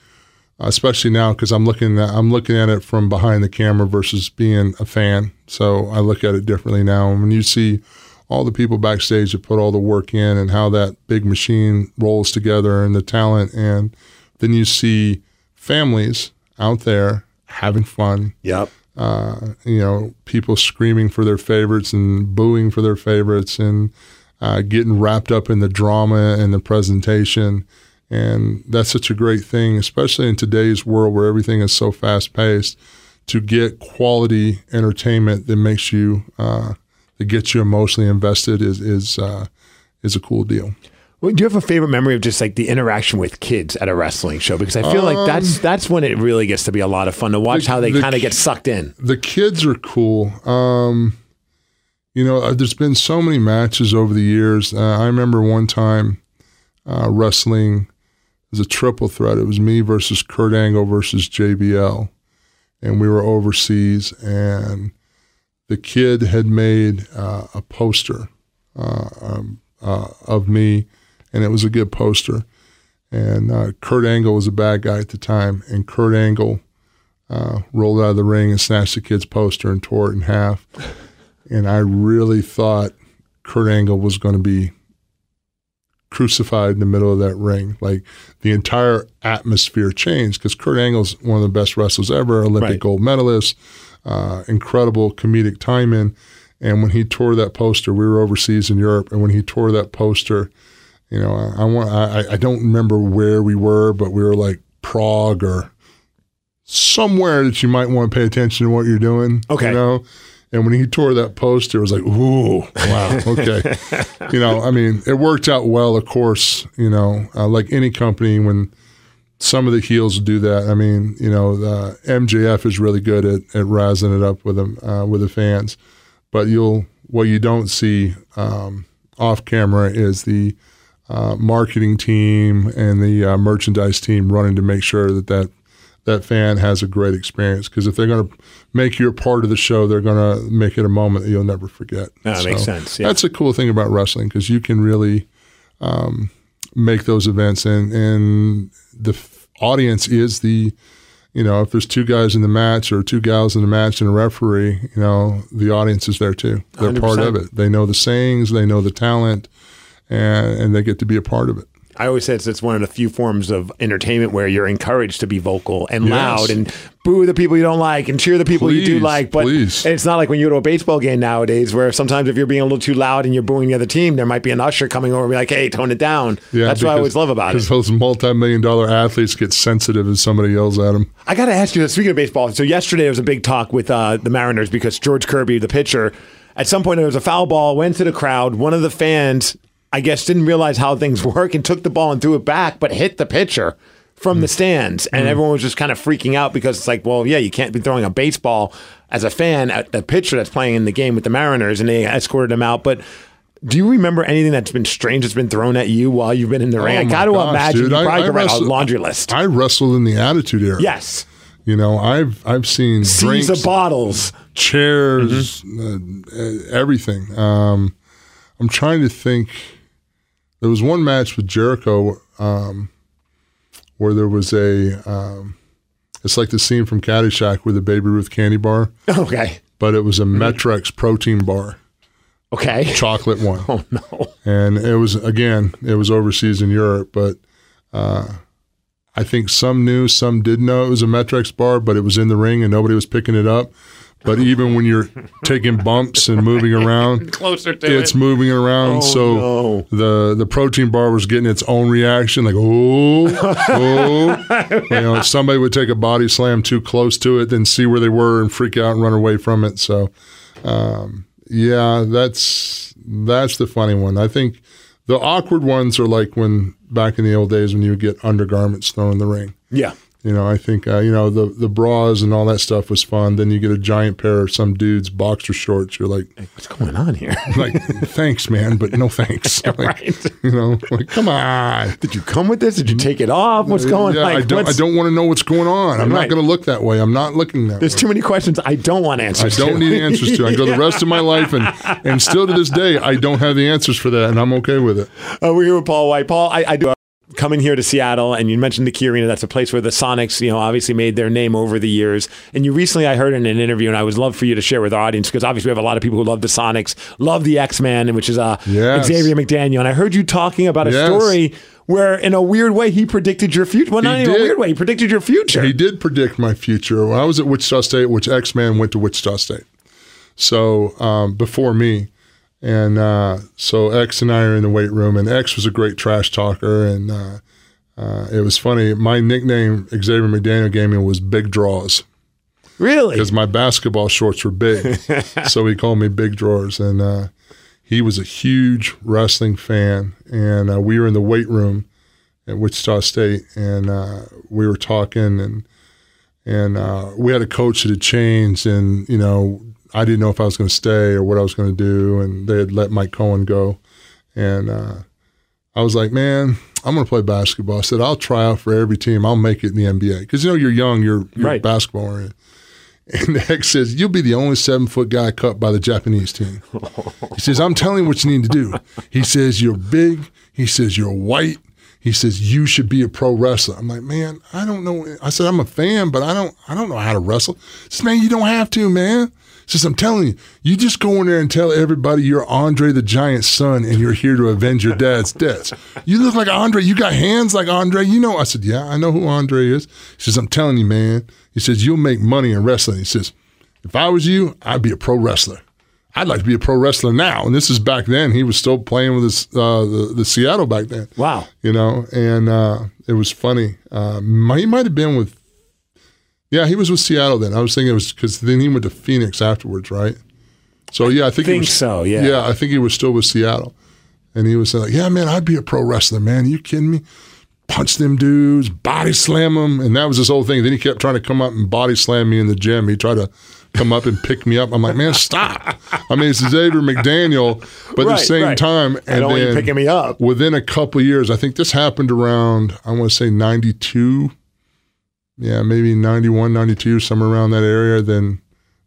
especially now because I'm looking at I'm looking at it from behind the camera versus being a fan. So I look at it differently now. And when you see all the people backstage that put all the work in and how that big machine rolls together and the talent, and then you see families out there having fun. Yep. Uh, you know, people screaming for their favorites and booing for their favorites and uh, getting wrapped up in the drama and the presentation. And that's such a great thing, especially in today's world where everything is so fast paced. To get quality entertainment that makes you uh, that gets you emotionally invested is is uh, is a cool deal. Well, do you have a favorite memory of just like the interaction with kids at a wrestling show? Because I feel like that's that's when it really gets to be a lot of fun to watch Um, the- how they the kind of get sucked in. the kids are cool. Um, you know, uh, there's been so many matches over the years. Uh, I remember one time uh, wrestling as a triple threat. It was me versus Kurt Angle versus JBL, and we were overseas. And the kid had made uh, a poster uh, um, uh, of me, and it was a good poster. And uh, Kurt Angle was a bad guy at the time, and Kurt Angle uh, rolled out of the ring and snatched the kid's poster and tore it in half. And I really thought Kurt Angle was going to be crucified in the middle of that ring. Like the entire atmosphere changed because Kurt Angle's one of the best wrestlers ever, Olympic Right. gold medalist, uh, incredible comedic timing. And when he tore that poster, we were overseas in Europe, and when he tore that poster, you know, I, I want I, I don't remember where we were, but we were like Prague or somewhere that you might want to pay attention to what you're doing. Okay. You know? And when he tore that poster, it was like, ooh, wow, okay. you know, I mean, it worked out well, of course, you know, uh, like any company when some of the heels do that. I mean, you know, the MJF is really good at, at razzing it up with them, uh, with the fans. But you'll, what you don't see um, off camera is the uh, marketing team and the uh, merchandise team running to make sure that that, that fan has a great experience. Because if they're going to make you a part of the show, they're going to make it a moment that you'll never forget. That makes sense, yeah. That's a cool thing about wrestling because you can really um, make those events, and and the f- audience is the you know, if there's two guys in the match or two gals in the match and a referee, you know, the audience is there too. They're part 100%. of it. They know the sayings, they know the talent, and and they get to be a part of it. I always say it's, it's one of the few forms of entertainment where you're encouraged to be vocal and Yes. loud and boo the people you don't like and cheer the people you do like. But please. it's not like when you go to a baseball game nowadays where sometimes if you're being a little too loud and you're booing the other team, there might be an usher coming over and be like, hey, tone it down. Yeah, That's what I always love about it. Because those multi-million dollar athletes get sensitive if somebody yells at them. I got to ask you, this, speaking of baseball, so yesterday there was a big talk with uh, the Mariners because George Kirby, the pitcher, at some point there was a foul ball, went to the crowd. One of the fans, I guess, didn't realize how things work and took the ball and threw it back, but hit the pitcher from the stands. And everyone was just kind of freaking out because it's like, well, yeah, you can't be throwing a baseball as a fan at the pitcher that's playing in the game with the Mariners, and they escorted him out. But do you remember anything that's been strange that's been thrown at you while you've been in the ring? Oh I got to gosh, imagine dude. you I- probably I could write a wrestled- laundry list. I wrestled in the Attitude Era. yes. You know, I've I've seen Seas drinks, of bottles. chairs, Mm-hmm. uh, everything. Um, I'm trying to think. There was one match with Jericho um, where there was a. Um, it's like the scene from Caddyshack with the Baby Ruth candy bar, Okay. but it was a Met-Rx protein bar, Okay. chocolate one. Oh no. and it was again it was overseas in Europe, but uh, I think some knew, some didn't know it was a Met-Rx bar, but it was in the ring and nobody was picking it up. But even when you're taking bumps and moving around, Closer to it's moving around. Oh, so no. the the protein bar was getting its own reaction, like oh, oh. you know, if somebody would take a body slam too close to it, then see where they were and freak out and run away from it. So, um, yeah, that's that's the funny one. I think the awkward ones are like when back in the old days when you would get undergarments thrown in the ring. Yeah. You know, I think uh, you know the the bras and all that stuff was fun. Then you get a giant pair of some dude's boxer shorts. You're like, What's going on here? like, thanks, man, but no thanks. Like, right. You know, like, come on. Did you come with this? Did you take it off? What's going Yeah, on? I don't. I don't want to know what's going on. I'm Right. not going to look that way. I'm not looking that There's way. too many questions I don't want answers. To. I don't to. need answers to. I go the rest of my life, and and still to this day, I don't have the answers for that, and I'm okay with it. Uh, we're here with Paul Wight. Paul, I, I do. Coming here to Seattle, and you mentioned the Key Arena. That's a place where the Sonics, you know, obviously made their name over the years. And you recently, I heard in an interview, and I would love for you to share with our audience because obviously we have a lot of people who love the Sonics, love the X Man, which is uh, Yes. Xavier McDaniel. And I heard you talking about a Yes. story where, in a weird way, he predicted your future. Well, not He in a did. weird way, he predicted your future. He did predict my future. When I was at Wichita State, which X Man went to Wichita State, so um, before me, and uh, so X and I are in the weight room, and X was a great trash talker, and uh, uh, it was funny. My nickname Xavier McDaniel gave me was Big Draws Really? because my basketball shorts were big, so he called me Big Drawers. And uh, he was a huge wrestling fan, and uh, we were in the weight room at Wichita State, and uh, we were talking, and and uh, we had a coach that had changed, and you know I didn't know if I was going to stay or what I was going to do, and they had let Mike Cohen go, and uh, I was like, man. I'm going to play basketball. I said, I'll try out for every team. I'll make it in the NBA. Because, you know, you're young, you're, you're Right. basketball oriented. And X says, You'll be the only seven foot guy cut by the Japanese team. He says, I'm telling you what you need to do. He says, You're big. He says, You're white. He says, You should be a pro wrestler. I'm like, Man, I don't know. I said, I'm a fan, but I don't I don't know how to wrestle. He says, Man, you don't have to, man. He says, I'm telling you, you just go in there and tell everybody you're Andre the Giant's son and you're here to avenge your dad's debts. You look like Andre. You got hands like Andre. You know, I said, Yeah, I know who Andre is. He says, I'm telling you, man. He says, You'll make money in wrestling. He says, If I was you, I'd be a pro wrestler. I'd like to be a pro wrestler now. And this is back then. He was still playing with his, uh, the, the Seattle back then. Wow. You know, and uh, it was funny. Uh, he might have been with, yeah, he was with Seattle then. I was thinking it was because then he went to Phoenix afterwards, right? So yeah, I think, he think was, so, yeah. yeah, I think he was still with Seattle, and he was saying like, yeah, man, I'd be a pro wrestler, man. you kidding me? Punch them dudes, body slam them, and that was his whole thing. Then he kept trying to come up and body slam me in the gym. He tried to come up and pick me up. I'm like, man, stop. I mean, it's Xavier McDaniel, but at the same right. time, I don't want you then picking me up. within a couple of years, I think this happened around, I want to say 92. Yeah, maybe 91, 92, somewhere around that area. Then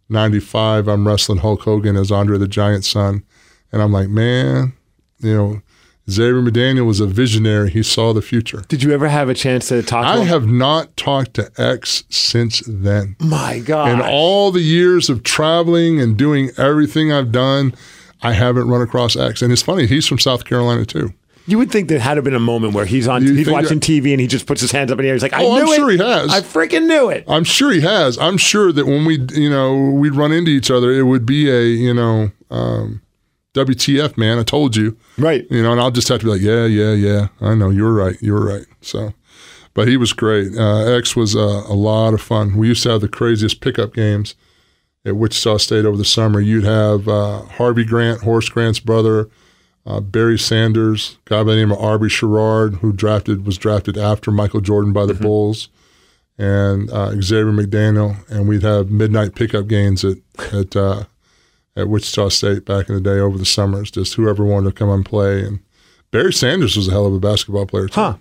95, I'm wrestling Hulk Hogan as Andre the Giant's son. And I'm like, man, you know, Xavier McDaniel was a visionary. He saw the future. Did you ever have a chance to talk to I him? have not talked to X since then. My God. In all the years of traveling and doing everything I've done, I haven't run across X. And it's funny, he's from South Carolina too. You would think there had to been a moment where he's on, he's watching that- TV and he just puts his hands up in the air. He's like, I Oh, I'm knew it. sure he has. I freaking knew it. I'm sure he has. I'm sure that when we, you know, we'd run into each other, it would be a, you know, um, WTF, man. I told you, Right. you know, and I'll just have to be like, yeah, yeah, yeah. I know You're right. You're right. So, but he was great. Uh, X was uh, a lot of fun. We used to have the craziest pickup games at Wichita State over the summer. You'd have uh, Harvey Grant, Horace Grant's brother, uh, Barry Sanders, a guy by the name of Aubrey Sherrod, who drafted was drafted after Michael Jordan by the Bulls, and uh, Xavier McDaniel, and we'd have midnight pickup games at at uh, at Wichita State back in the day over the summers. Just whoever wanted to come and play. And Barry Sanders was a hell of a basketball player too. Huh.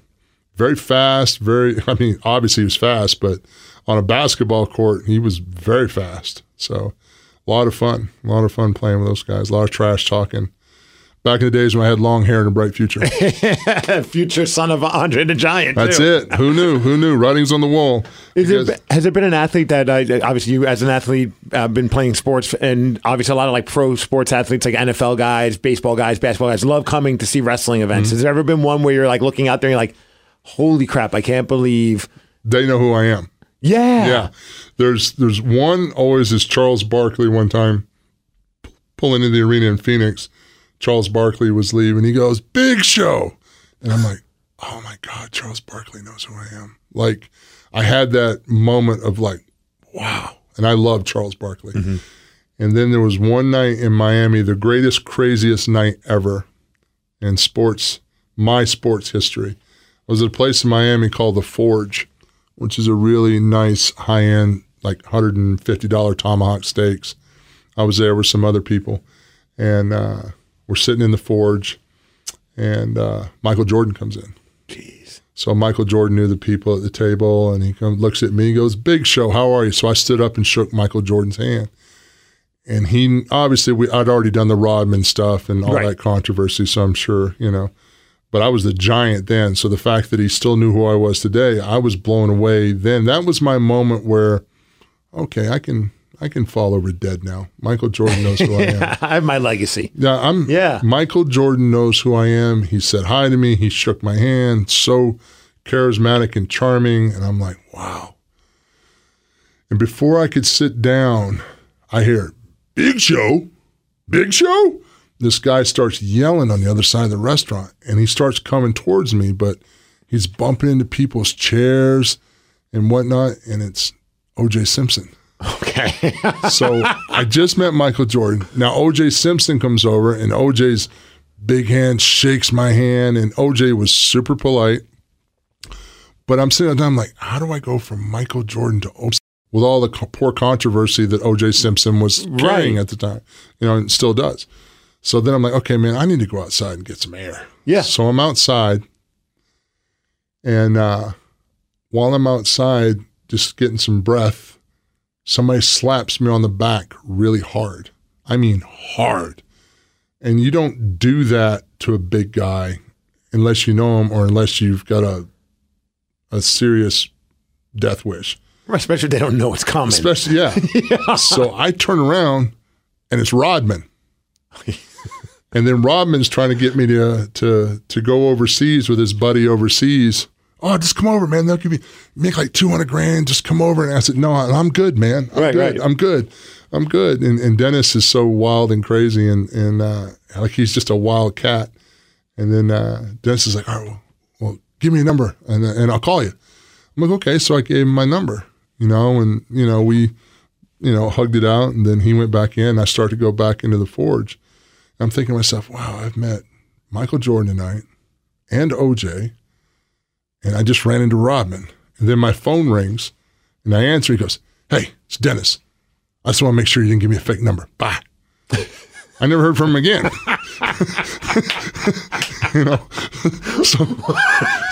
Very fast. Very. I mean, obviously he was fast, but on a basketball court, he was very fast. So a lot of fun. A lot of fun playing with those guys. A lot of trash talking. Back in the days when I had long hair and a bright future. Future son of Andre the Giant. That's too. it. Who knew? Who knew? Writings on the wall. Because- there, has there been an athlete that uh, obviously you as an athlete uh, been playing sports and obviously a lot of like pro sports athletes like NFL guys, baseball guys, basketball guys love coming to see wrestling events. Mm-hmm. Has there ever been one where you're like looking out there and you're like, holy crap, I can't believe. they know who I am. Yeah. Yeah. There's there's one always is Charles Barkley one time pulling into the arena in Phoenix. Charles Barkley was leaving. He goes, Big show. And I'm like, oh my God, Charles Barkley knows who I am. Like I had that moment of like, wow. And I love Charles Barkley. And then there was one night in Miami, the greatest, craziest night ever in sports, my sports history. I was at a place in Miami called The Forge, which is a really nice high end, like $150 tomahawk steaks. I was there with some other people, and uh, we're sitting in the forge, and uh, Michael Jordan comes in. Jeez. So Michael Jordan knew the people at the table, and he comes, looks at me, and goes, "Big Show, how are you?" So I stood up and shook Michael Jordan's hand, and he obviously we I'd already done the Rodman stuff and all Right. that controversy, so I'm sure you know. But I was the giant then, so the fact that he still knew who I was today, I was blown away. Then that was my moment where, okay, I can I can fall over dead now. Michael Jordan knows who I am. I have my legacy. Yeah, I'm. Yeah. Michael Jordan knows who I am. He said hi to me. He shook my hand. So charismatic and charming, and I'm like, wow. And before I could sit down, I hear, "Big Show, Big Show." This guy starts yelling on the other side of the restaurant, and he starts coming towards me, but he's bumping into people's chairs and whatnot, and it's OJ Simpson. Okay. So I just met Michael Jordan. Now OJ Simpson comes over, and OJ's big hand shakes my hand, and OJ was super polite. But I'm sitting down, I'm like, how do I go from Michael Jordan to OJ? With all the co- poor controversy that OJ Simpson was carrying Right. at the time, you know, and still does. So then I'm like, okay, man, I need to go outside and get some air. Yeah. So I'm outside, and uh, while I'm outside, just getting some breath, somebody slaps me on the back really hard. I mean, hard. And you don't do that to a big guy unless you know him or unless you've got a a serious death wish. Especially if they don't know it's coming. Especially, yeah. So I turn around and it's Rodman. and then Rodman's trying to get me to to to go overseas with his buddy overseas. Oh, just come over, man. They'll give you make like two hundred grand. Just come over. And I said, No, I'm good, man. I'm Right, good. right. I'm good. I'm good. And, and Dennis is so wild and crazy, and and uh, like he's just a wild cat. And then uh, Dennis is like, All right, well, well, give me a number, and and I'll call you. I'm like, okay. So I gave him my number, you know, and you know we, you know, hugged it out, and then he went back in. I started to go back into the forge. I'm thinking to myself, wow, I've met Michael Jordan tonight and OJ, and I just ran into Rodman. And then my phone rings, and I answer. He goes, "Hey, it's Dennis. I just want to make sure you didn't give me a fake number. Bye." I never heard from him again. you know, so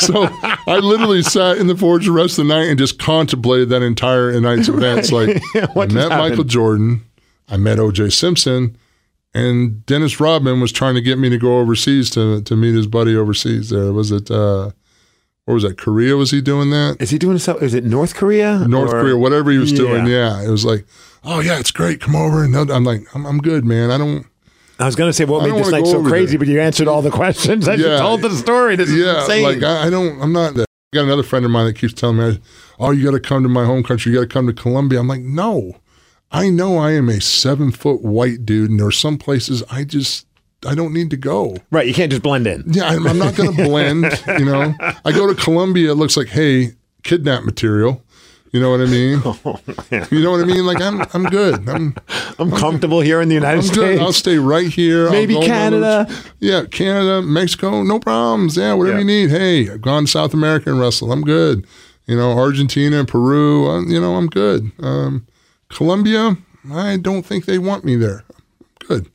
so I literally sat in the forge the rest of the night and just contemplated that entire night's events. Like I met happened? Michael Jordan, I met O.J. Simpson, and Dennis Rodman was trying to get me to go overseas to to meet his buddy overseas. There was it. Uh, where was that? Korea? Was he doing that? Is he doing stuff? Is it North Korea? North Or- Korea, whatever he was doing. Yeah. Yeah, it was like, oh yeah, it's great. Come over. And I'm like, I'm, I'm good, man. I don't. I was going to say what made this night so crazy, there. but you answered all the questions. I Yeah. just told the story. This is yeah, insane. like I, I don't. I'm not. That. I got another friend of mine that keeps telling me, "Oh, you got to come to my home country. You got to come to Colombia." I'm like, no. I know I am a seven foot white dude, and there are some places I just I don't need to go. right, you can't just blend in. Yeah, I'm, I'm not going to blend. You know, I go to Colombia. It looks like, hey, kidnap material. You know what I mean? You know what I mean? Like I'm, I'm good. I'm, I'm comfortable here in the United I'm States. good. I'll stay right here. Maybe Canada. Yeah, Canada, Mexico, no problems. Yeah, whatever Yeah. you need. Hey, I've gone to South America and wrestled. I'm good. You know, Argentina, Peru. Uh, you know, I'm good. Um, Colombia, I don't think they want me there. Good.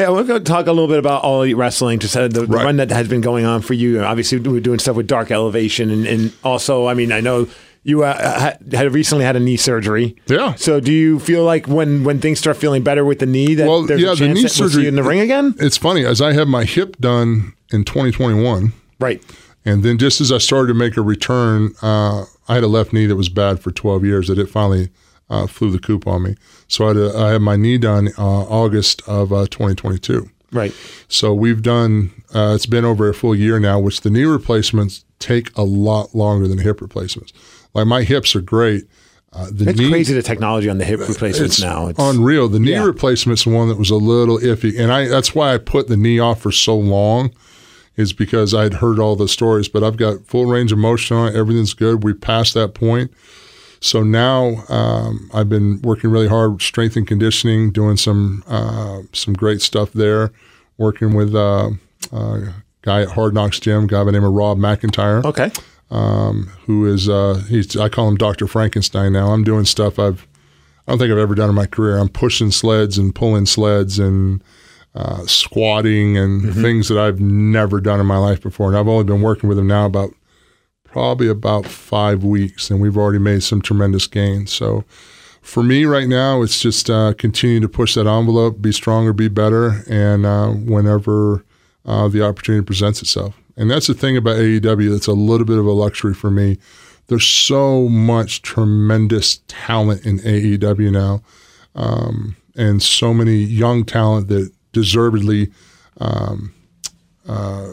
Hey, I want to talk a little bit about All Elite Wrestling, just the, the Right. run that has been going on for you. Obviously, we're doing stuff with Dark Elevation, and, and also, I mean, I know you uh, had, recently had a knee surgery. Yeah. So, do you feel like when when things start feeling better with the knee, that Well, there's yeah, a the knee that we'll see surgery you in the ring again? It's funny as I had my hip done in 2021. Right. And then just as I started to make a return, uh, I had a left knee that was bad for 12 years that it finally uh, flew the coop on me. So I had, a, I had my knee done uh, August of uh, 2022. Right. So we've done, uh, it's been over a full year now, which the knee replacements take a lot longer than hip replacements. Like my hips are great. Uh, the It's knee, crazy the technology on the hip replacements it's now. It's, unreal. The knee Yeah. replacement's the one that was a little iffy, and I that's why I put the knee off for so long, is because I'd heard all the stories. But I've got full range of motion on it. Everything's good. We passed that point. So now um, I've been working really hard, strength and conditioning, doing some uh, some great stuff there. Working with uh, a guy at Hard Knocks Gym, guy by the name of Rob McIntyre okay. um, who is uh, he's I call him Doctor Frankenstein now. I'm doing stuff I've I don't think I've ever done in my career. I'm pushing sleds and pulling sleds and uh, squatting and things that I've never done in my life before. And I've only been working with him now about probably about five weeks, and we've already made some tremendous gains. So for me right now, it's just uh, continue to push that envelope, be stronger, be better, and uh, whenever uh, the opportunity presents itself. And that's the thing about AEW that's a little bit of a luxury for me. There's so much tremendous talent in AEW now, um, and so many young talent that deservedly um, uh,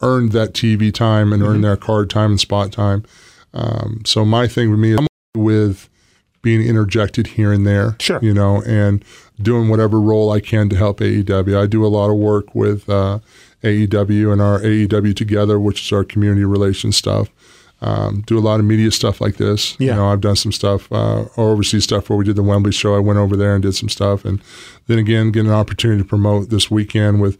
earned that TV time and earned their card time and spot time. Um, so my thing with me is I'm with being interjected here and there, Sure. you know, and doing whatever role I can to help AEW. I do a lot of work with uh, AEW and our AEW Together, which is our community relations stuff. Um, do a lot of media stuff like this. Yeah. You know, I've done some stuff, uh, overseas stuff where we did the Wembley show. I went over there and did some stuff. And then again, get an opportunity to promote this weekend with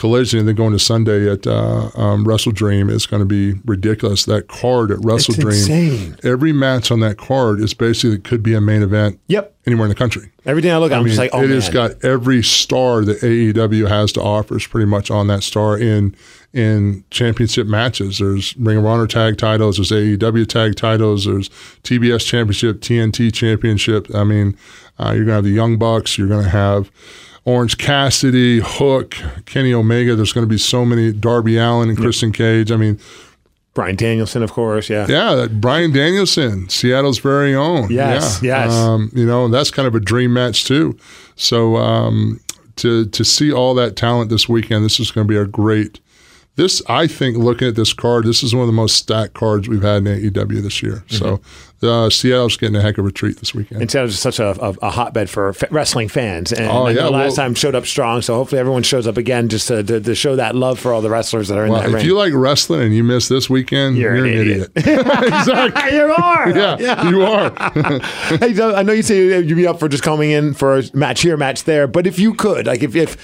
Collision and then going to Sunday at uh, um, WrestleDream is going to be ridiculous. That card at WrestleDream, insane. every match on that card is basically could be a main event Yep. anywhere in the country. Everything I look at, I'm just like, oh it man. has got every star that AEW has to offer is pretty much on that star in in championship matches. There's Ring of Honor tag titles, there's AEW tag titles, there's TBS championship, TNT championship. I mean, uh, you're gonna have the Young Bucks, you're gonna have Orange Cassidy, Hook, Kenny Omega. There's going to be so many Darby Allin and Christian Cage. I mean, Bryan Danielson, of course. Yeah. yeah, Bryan Danielson, Seattle's very own. Yes, yeah. yes. Um, you know, that's kind of a dream match too. So um, to to see all that talent this weekend, this is going to be a great. This I think, looking at this card, this is one of the most stacked cards we've had in AEW this year. So uh, Seattle's getting a heck of a treat this weekend. And Seattle's such a, a, a hotbed for fa- wrestling fans. And Oh, yeah, last well- time showed up strong, so hopefully everyone shows up again just to, to, to show that love for all the wrestlers that are in well, that if ring. you like wrestling and you miss this weekend, You're you're, an an idiot. idiot. exactly. you are. Yeah, you are. hey, I know you say you'd be up for just coming in for a match here, match there, but if you could, like if, if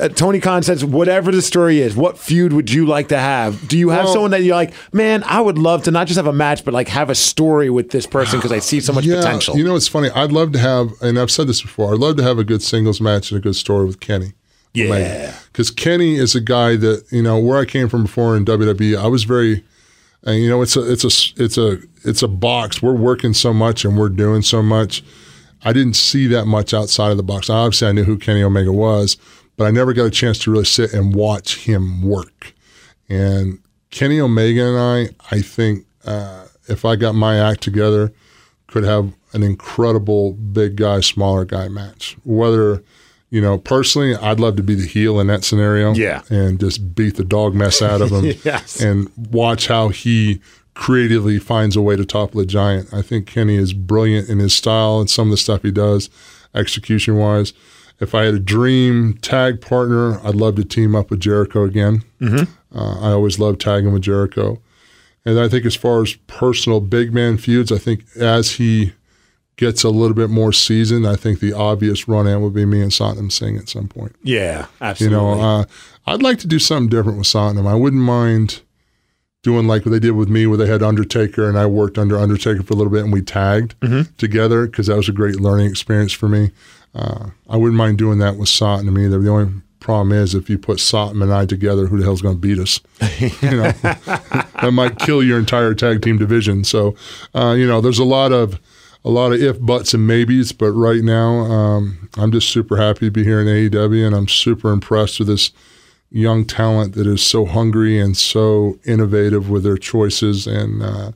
uh, Tony Khan says whatever the story is, what feud would you like to have? Do you have Well- someone that you're like, man, I would love to not just have a match, but like have a story with this person because I see so much potential. You know, it's funny. I'd love to have, and I've said this before. I'd love to have a good singles match and a good story with Kenny. Yeah. because Kenny is a guy that you know where I came from before in WWE. I was very, and you know, it's a it's a it's a it's a box. We're working so much and we're doing so much. I didn't see that much outside of the box. Obviously, I knew who Kenny Omega was, but I never got a chance to really sit and watch him work. And Kenny Omega and I, I think, uh, if I got my act together, could have an incredible big guy, smaller guy match. Whether, you know, personally, I'd love to be the heel in that scenario. Yeah. And just beat the dog mess out of him. Yes. And watch how he creatively finds a way to topple a giant. I think Kenny is brilliant in his style and some of the stuff he does, execution wise. If I had a dream tag partner, I'd love to team up with Jericho again. Mm-hmm. Uh, I always love tagging with Jericho. And I think as far as personal big man feuds, I think as he gets a little bit more seasoned, I think the obvious run in would be me and Satnam Singh at some point. yeah, absolutely. You know, uh, I'd like to do something different with Satnam. I wouldn't mind doing like what they did with me, where they had Undertaker and I worked under Undertaker for a little bit and we tagged together because that was a great learning experience for me. Uh, I wouldn't mind doing that with Sot Satnam either. The only problem is if you put Satnam and I together, who the hell's going to beat us? you know, that might kill your entire tag team division. So, uh, you know, there's a lot of a lot of if, buts, and maybes. But right now, um, I'm just super happy to be here in AEW, and I'm super impressed with this young talent that is so hungry and so innovative with their choices, and uh,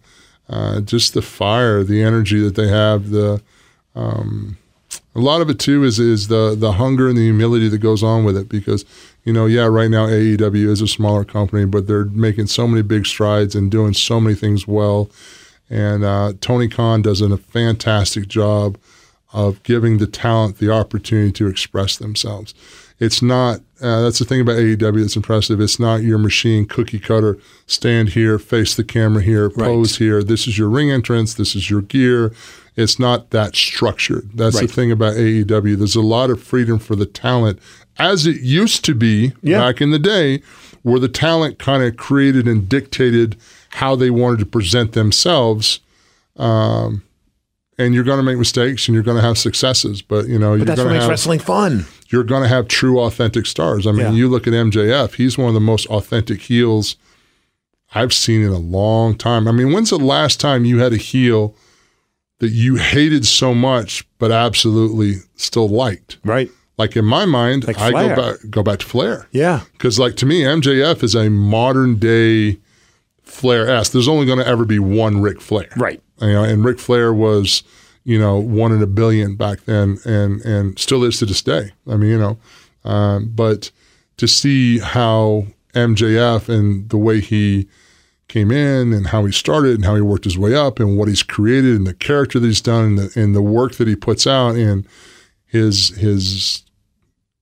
uh, just the fire, the energy that they have. The um, a lot of it too is is the the hunger and the humility that goes on with it because you know yeah right now AEW is a smaller company but they're making so many big strides and doing so many things well and uh, Tony Khan does a fantastic job of giving the talent the opportunity to express themselves. It's not uh, that's the thing about AEW that's impressive. It's not your machine cookie cutter. Stand here, face the camera here, pose here. This is your ring entrance. This is your gear. It's not that structured. That's the thing about AEW. There's a lot of freedom for the talent, as it used to be Yeah. back in the day, where the talent kind of created and dictated how they wanted to present themselves. Um, and you're going to make mistakes and you're going to have successes, but you know but you're that's what going to makes have wrestling fun. you're going to have true authentic stars. I mean, Yeah. you look at MJF; he's one of the most authentic heels I've seen in a long time. I mean, when's the last time you had a heel that you hated so much but absolutely still liked? Right. Like in my mind, Like I go back go back to Flair Yeah. because, like to me, MJF is a modern day Flair s. There's only going to ever be one Ric Flair, Right. you know, and Ric Flair was, you know, one in a billion back then, and and still is to this day. I mean, you know, um, but to see how MJF and the way he came in and how he started and how he worked his way up and what he's created and the character that he's done and the, and the work that he puts out and his his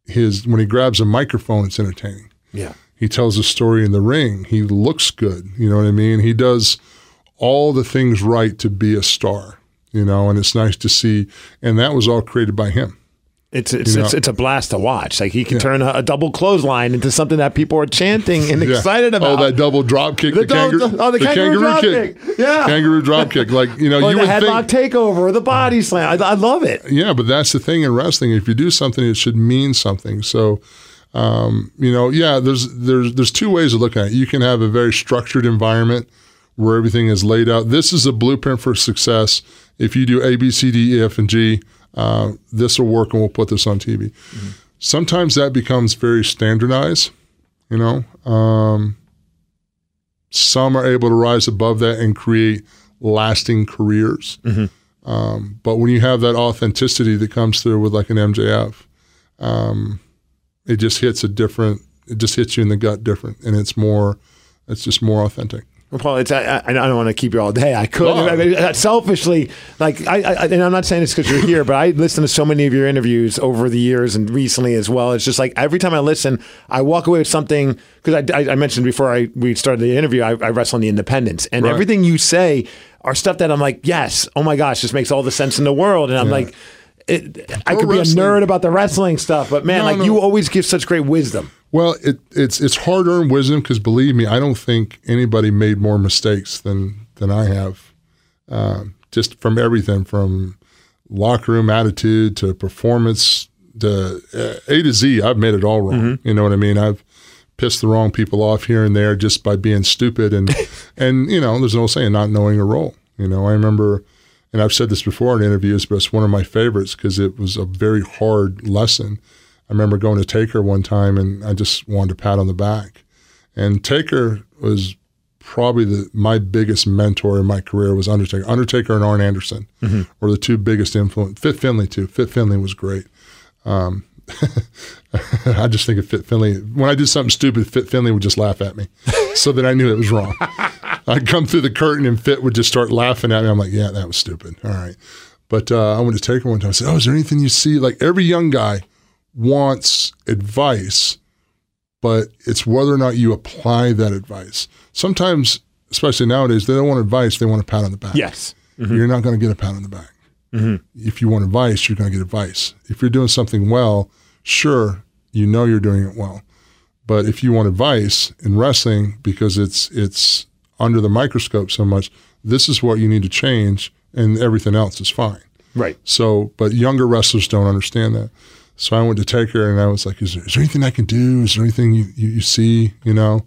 his when he grabs a microphone, it's entertaining. Yeah. He tells a story in the ring. He looks good. You know what I mean? He does all the things right to be a star. You know, and it's nice to see. And that was all created by him. It's it's, You know- it's it's a blast to watch. Like he can turn a, a double clothesline into something that people are chanting and Yeah. excited about. Oh, that double drop kick, The the, dou- kangaroo, the- oh, the kangaroo drop kick. kick. Yeah. kangaroo drop kick. Like you know, or you the would headlock think, takeover or the body slam. I, I love it. yeah, but that's the thing in wrestling. If you do something, it should mean something. So, um, you know, yeah, there's there's there's two ways of looking at it. You can have a very structured environment where everything is laid out. This is a blueprint for success. If you do A, B, C, D, E, F, and G, uh, this will work, and we'll put this on TV. Sometimes that becomes very standardized. You know, um, some are able to rise above that and create lasting careers. Um, but when you have that authenticity that comes through with like an MJF, um, it just hits a different. It just hits you in the gut different, and it's more. It's just more authentic. Well, Paul, it's, I, I, I don't want to keep you all day. I could. I mean, selfishly, like, I, I, and I'm not saying this because you're here, but I listen to so many of your interviews over the years and recently as well. It's just like every time I listen, I walk away with something because I, I, I mentioned before I we started the interview, I, I wrestle on the independents, and Right. everything you say are stuff that I'm like, yes, oh my gosh, this makes all the sense in the world, and I'm like. It, I Pro could be a nerd about the wrestling stuff, but man, No, like no. you always give such great wisdom. Well, it, it's it's hard earned wisdom because believe me, I don't think anybody made more mistakes than than I have. Um, just from everything from locker room attitude to performance to uh, A to Z, I've made it all wrong. You know what I mean? I've pissed the wrong people off here and there just by being stupid and and you know, there's no saying not knowing a role. You know, I remember. And I've said this before in interviews, but it's one of my favorites because it was a very hard lesson. I remember going to Taker one time and I just wanted to pat on the back. And Taker was probably the my biggest mentor in my career was Undertaker. Undertaker and Arn Anderson were the two biggest influence. Fit Finlay too. Fit Finlay was great. Um, I just think of Fit Finlay. When I did something stupid, Fit Finlay would just laugh at me, so that I knew it was wrong. I'd come through the curtain and Fit would just start laughing at me. I'm like, yeah, that was stupid. All right. But uh, I went to Taker one time. I said, oh, is there anything you see? Like every young guy wants advice, but it's whether or not you apply that advice. Sometimes, especially nowadays, they don't want advice; they want a pat on the back. Yes. Mm-hmm. You're not going to get a pat on the back. Mm-hmm. If you want advice, you're going to get advice. If you're doing something well, sure, you know you're doing it well. But if you want advice in wrestling, because it's it's under the microscope so much, this is what you need to change, and everything else is fine. Right. So, but younger wrestlers don't understand that. So I went to Taker and I was like, is there, is there anything I can do? Is there anything you, you, you see, you know,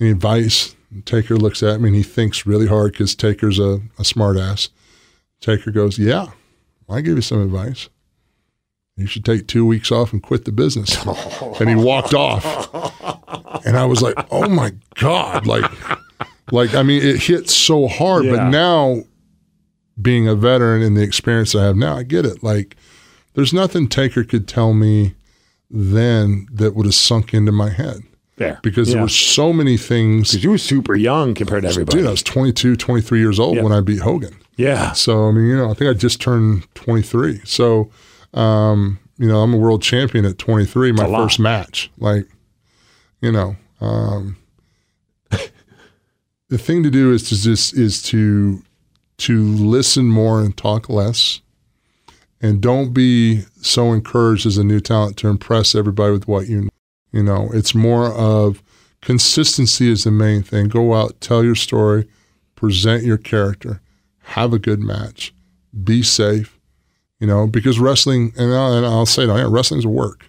any advice? And Taker looks at me and he thinks really hard because Taker's a, a smart ass. Taker goes, yeah, I give you some advice. You should take two weeks off and quit the business. and he walked off. And I was like, oh my God. Like, like, I mean, it hit so hard, Yeah. but now being a veteran and the experience I have now, I get it. Like, there's nothing Taker could tell me then that would have sunk into my head There. because Yeah. there were so many things. Because you were super young compared to everybody. Dude, I was 22, 23 years old Yeah. when I beat Hogan. yeah. So, I mean, you know, I think I just turned 23. So, um, you know, I'm a world champion at 23, my first match. Like, you know, um, the thing to do is to just is to to listen more and talk less, and don't be so encouraged as a new talent to impress everybody with what you know. You know, it's more of consistency is the main thing. Go out, tell your story, present your character, have a good match, be safe. You know, because wrestling, and I'll, and I'll say it, yeah, wrestling's a work.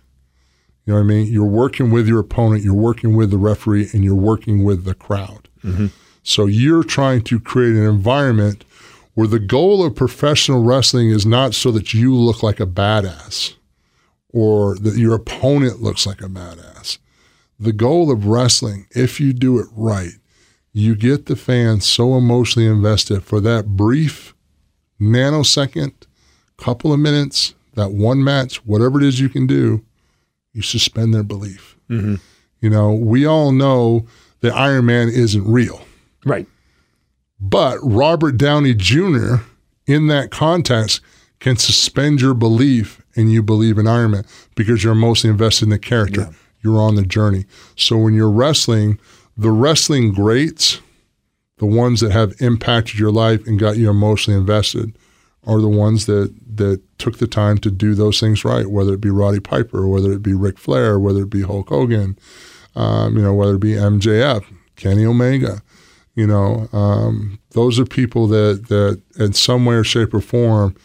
You know what I mean? You're working with your opponent, you're working with the referee, and you're working with the crowd. Mm-hmm. So you're trying to create an environment where the goal of professional wrestling is not so that you look like a badass or that your opponent looks like a badass. The goal of wrestling, if you do it right, you get the fans so emotionally invested for that brief nanosecond, couple of minutes, that one match, whatever it is you can do, you suspend their belief. Mm-hmm. You know, we all know that Iron Man isn't real. Right. But Robert Downey Jr. in that context can suspend your belief and you believe in Iron Man because you're emotionally invested in the character. you're on the journey. So when you're wrestling, the wrestling greats, the ones that have impacted your life and got you emotionally invested, are the ones that that took the time to do those things right. Whether it be Roddy Piper, whether it be Ric Flair, whether it be Hulk Hogan, um, you know, whether it be MJF, Kenny Omega, you know, um, those are people that that in some way or shape or form,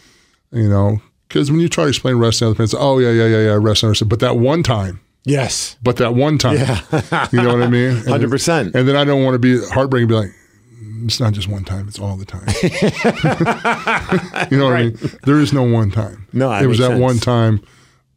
you know, because when you try to explain wrestling, other fans, oh yeah, yeah, yeah, yeah, wrestling, but that one time. Yes. But that one time, Yeah. you know what I mean? And- 100%. And then I don't want to be heartbreaking be like, it's not just one time, it's all the time. you know what I mean? There is no one time. No, it was that sense. one time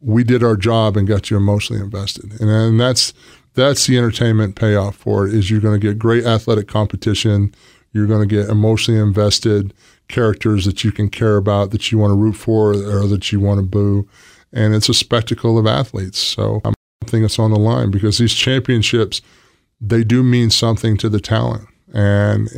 we did our job and got you emotionally invested. And, and that's that's the entertainment payoff for it is you're going to get great athletic competition, you're going to get emotionally invested characters that you can care about, that you want to root for or that you want to boo. And it's a spectacle of athletes. So I'm think it's on the line because these championships they do mean something to the talent. And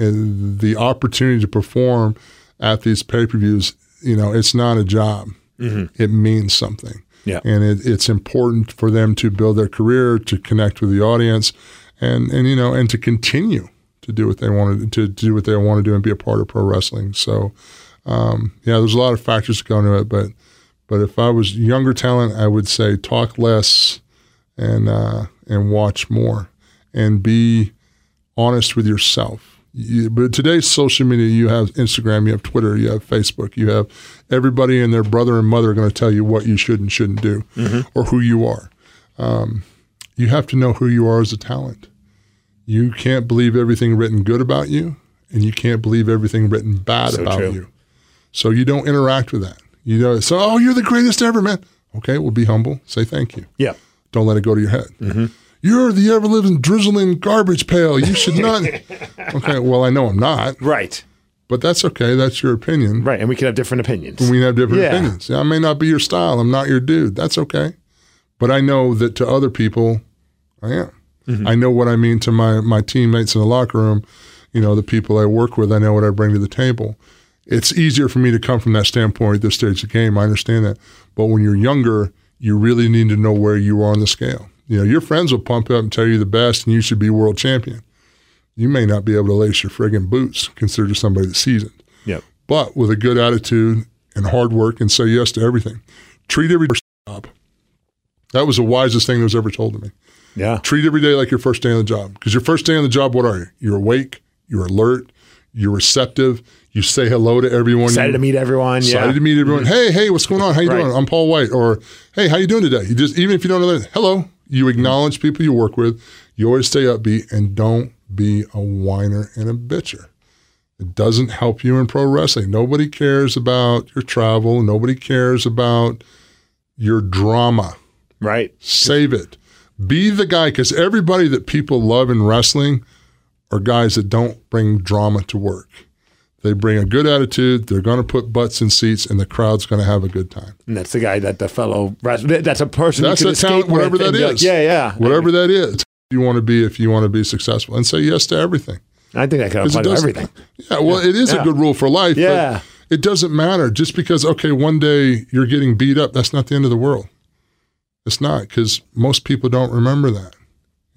the opportunity to perform at these pay-per-views you know it's not a job. Mm-hmm. It means something Yeah. and it, it's important for them to build their career to connect with the audience and and you know and to continue to do what they want to, to do what they want to do and be a part of pro wrestling so um, yeah there's a lot of factors that go into it but but if I was younger talent I would say talk less and uh, and watch more and be honest with yourself. You, but today's social media, you have Instagram, you have Twitter, you have Facebook, you have everybody and their brother and mother are going to tell you what you should and shouldn't do or who you are. Um, you have to know who you are as a talent. You can't believe everything written good about you, and you can't believe everything written bad So about true. you. So you don't interact with that. You know, so oh, you're the greatest ever, man. Okay, well, be humble. Say thank you. Yeah. Don't let it go to your head. You're the ever living drizzling garbage pail. You should not. okay, well, I know I'm not, Right. but that's okay. That's your opinion. Right. And we can have different opinions. We have different Yeah. opinions. Yeah, I may not be your style. I'm not your dude. That's okay. But I know that to other people, I am. Mm-hmm. I know what I mean to my my teammates in the locker room. You know, the people I work with. I know what I bring to the table. It's easier for me to come from that standpoint at this stage of the game. I understand that. But when you're younger, you really need to know where you are on the scale. You know, your friends will pump up and tell you the best, and you should be world champion. You may not be able to lace your friggin' boots, consider somebody that's seasoned Yep. but with a good attitude and hard work and say yes to everything. Treat every job. That was the wisest thing that was ever told to me. Yeah. Treat every day like your first day on the job. Because your first day on the job, what are you? You're awake, you're alert, you're receptive, you say hello to everyone. Excited to meet everyone. Excited yeah. to meet everyone. Mm-hmm. Hey, hey, what's going on? How you Right. doing? I'm Paul Wight. Or hey, how you doing today? You just even if you don't know that, hello. You acknowledge people you work with. You always stay upbeat and don't be a whiner and a bitcher. It doesn't help you in pro wrestling. Nobody cares about your travel. Nobody cares about your drama. Right. Save it. Be the guy because everybody that people love in wrestling are guys that don't bring drama to work. They bring a good attitude. They're going to put butts in seats, and the crowd's going to have a good time. And that's the guy that the fellow, that's a person That's a talent, whatever that be like, yeah, yeah. Whatever that is, you want to be if you want to be successful, and say yes to everything. I think that can apply to everything. Yeah, well, it is Yeah. a good rule for life. but Yeah. it doesn't matter just because okay, one day you're getting beat up. That's not the end of the world. It's not because most people don't remember that.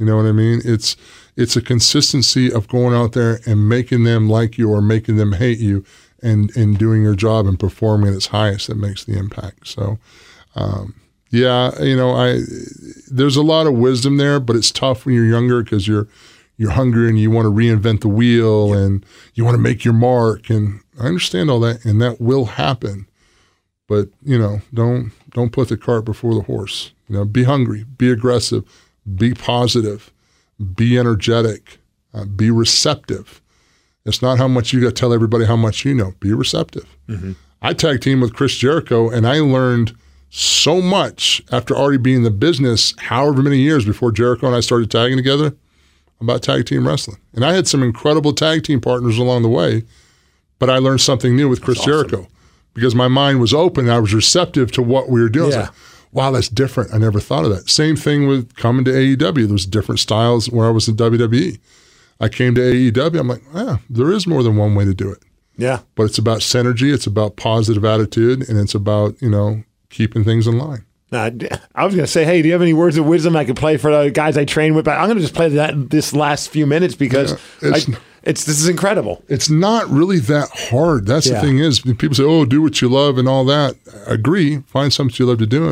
You know what I mean? It's it's a consistency of going out there and making them like you or making them hate you, and and doing your job and performing at its highest that makes the impact. So. Um, yeah, you know, I there's a lot of wisdom there, but it's tough when you're younger because you're you're hungry and you want to reinvent the wheel and you want to make your mark. And I understand all that, and that will happen. But you know, don't don't put the cart before the horse. You know, be hungry, be aggressive, be positive, be energetic, uh, be receptive. It's not how much you got to tell everybody how much you know. Be receptive. I tag team with Chris Jericho, and I learned so much after already being in the business, however many years before Jericho and I started tagging together, about tag team wrestling. And I had some incredible tag team partners along the way, but I learned something new with Chris Jericho because my mind was open. I was receptive to what we were doing. Yeah. Wow, that's different. I never thought of that. Same thing with coming to AEW. There was different styles where I was in WWE. I came to AEW. I'm like, yeah, there is more than one way to do it Yeah. but it's about synergy, it's about positive attitude, and it's about you know keeping things in line. I was going to say, hey, do you have any words of wisdom I could play for the guys I train with? But I'm going to just play that this last few minutes because Yeah, it's- I- it's this is incredible. It's not really that hard. That's Yeah. the thing is people say, "Oh, do what you love" and all that. I agree. Find something you love to do,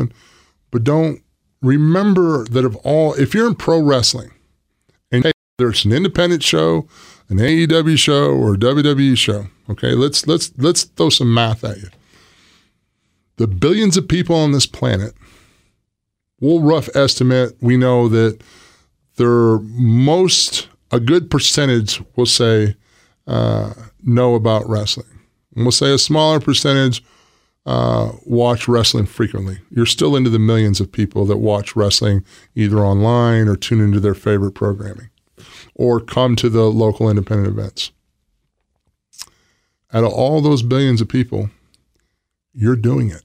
but don't remember that of all. If you're in pro wrestling, and hey, there's an independent show, an AEW show, or a WWE show. Okay, let's let's let's throw some math at you. The billions of people on this planet, we'll rough estimate. We know that there most a good percentage will say uh, know about wrestling. And we'll say a smaller percentage uh, watch wrestling frequently. You're still into the millions of people that watch wrestling either online or tune into their favorite programming or come to the local independent events. Out of all those billions of people, you're doing it.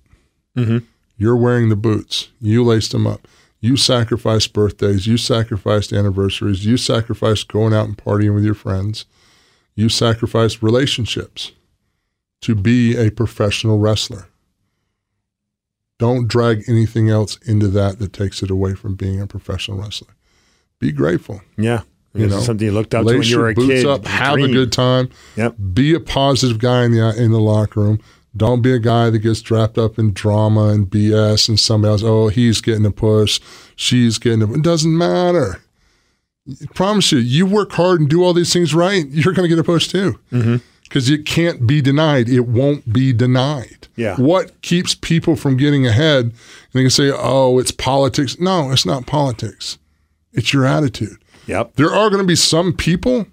You're wearing the boots. You laced them up. You sacrificed birthdays. You sacrificed anniversaries. You sacrificed going out and partying with your friends. You sacrificed relationships to be a professional wrestler. Don't drag anything else into that that takes it away from being a professional wrestler. Be grateful. Yeah. You know, something you looked up to when you were a boots kid. up. Have a good time. Yep. Be a positive guy in the in the locker room. Don't be a guy that gets wrapped up in drama and BS and somebody else. Oh, he's getting a push. She's getting a. It doesn't matter. I promise you, you work hard and do all these things right, you're going to get a push too. Mm-hmm. Because it can't be denied. It won't be denied. Yeah. What keeps people from getting ahead? And they can say, "Oh, it's politics." No, it's not politics. It's your attitude. Yep. There are going to be some people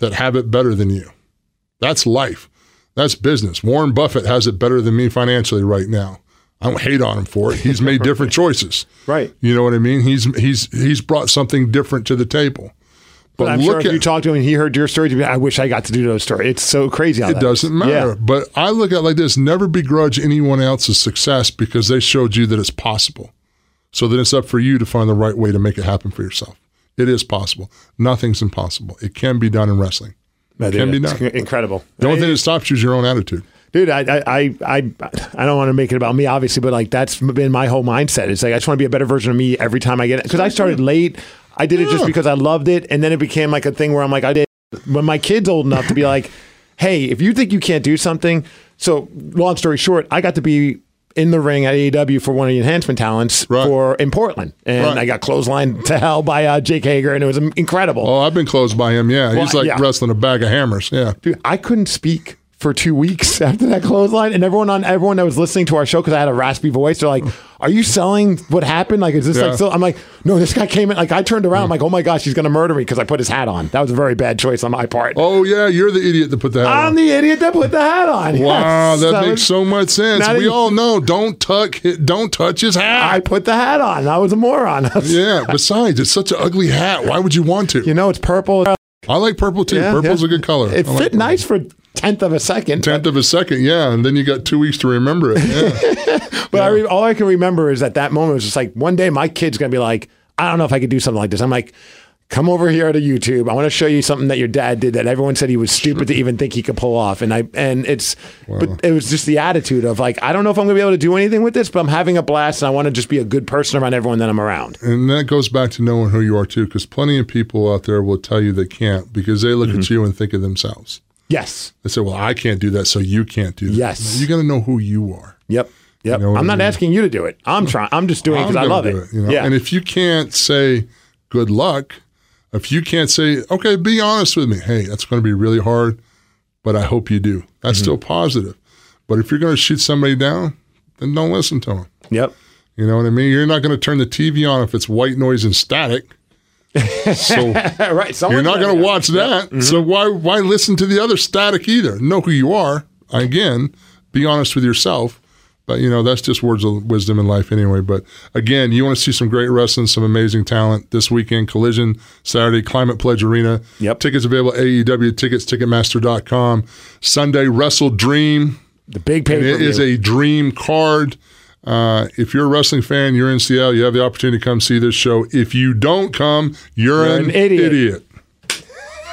that have it better than you. That's life. That's business. Warren Buffett has it better than me financially right now. I don't hate on him for it. He's made different choices. Right. You know what I mean? He's he's he's brought something different to the table. But, But I'm look sure if at you talked to him and he heard your story, be, I wish I got to do those stories. It's so crazy. It doesn't is. matter. Yeah. But I look at it like this: never begrudge anyone else's success because they showed you that it's possible. So then it's up for you to find the right way to make it happen for yourself. It is possible. Nothing's impossible. It can be done in wrestling. But can be done. Incredible. The only thing that stops you is your own attitude. Dude, I, I, I, I, I don't want to make it about me, obviously, but like that's been my whole mindset. It's like I just want to be a better version of me every time I get it. Because I started late. I did it just because I loved it, and then it became like a thing where I'm like, I did when my kid's old enough to be like, hey, if you think you can't do something, so long story short, I got to be in the ring at AEW for one of the enhancement talents Right. for in Portland, and Right. I got clotheslined to hell by uh, Jake Hager, and it was incredible. Oh, I've been closed by him. Yeah, he's like yeah. wrestling a bag of hammers. Yeah, Dude, I couldn't speak for two weeks after that clothesline, and everyone on everyone that was listening to our show because I had a raspy voice, they're like, "Are you selling what happened? Like, is this Yeah. like?" Still? I'm like, "No, this guy came in." Like, I turned around, I'm like, "Oh my gosh, he's gonna murder me" because I put his hat on. That was a very bad choice on my part. Oh yeah, you're the idiot that put that. I'm on. the idiot that put the hat on. Wow, Yes. that was- makes so much sense. We even- all know don't tuck, don't touch his hat. I put the hat on. I was a moron. yeah. Besides, it's such an ugly hat. Why would you want to? you know, it's purple. I like purple too. Yeah, Purple's yeah. a good color. It I fit purple. nice for tenth of a second. Tenth of a second, yeah, and then you got two weeks to remember it. Yeah. But I re- all I can remember is at that moment it was just like one day my kid's gonna be like, I don't know if I could do something like this. I'm like, come over here to YouTube. I want to show you something that your dad did that everyone said he was stupid to even think he could pull off. And I and it's but it was just the attitude of like, I don't know if I'm gonna be able to do anything with this, but I'm having a blast and I want to just be a good person around everyone that I'm around. and that goes back to knowing who you are too, because plenty of people out there will tell you they can't because they look Mm-hmm. at you and think of themselves. Yes. They say, "Well, I can't do that, so you can't do that." Yes. You got to know who you are. Yep. Yep. You know I'm I not mean? asking you to do it. I'm trying. I'm just doing it because I love gonna it. you know? Yeah. And if you can't say good luck, if you can't say, okay, be honest with me, hey, that's going to be really hard, but I hope you do. That's Mm-hmm. still positive. But if you're going to shoot somebody down, then don't listen to them. yep. You know what I mean? You're not going to turn the TV on if it's white noise and static. So right. you're not going to watch that. Mm-hmm. So why why listen to the other static either? Know who you are. Again, be honest with yourself. But you know that's just words of wisdom in life anyway. But again, you want to see some great wrestling, some amazing talent this weekend. Collision Saturday, Climate Pledge Arena. Yep. Tickets available at AEW tickets, Ticketmaster.com. Sunday, WrestleDream. The big paper. it is a dream card. Uh, if you're a wrestling fan, you're in Seattle, you have the opportunity to come see this show. If you don't come, you're, You're an, an idiot. idiot.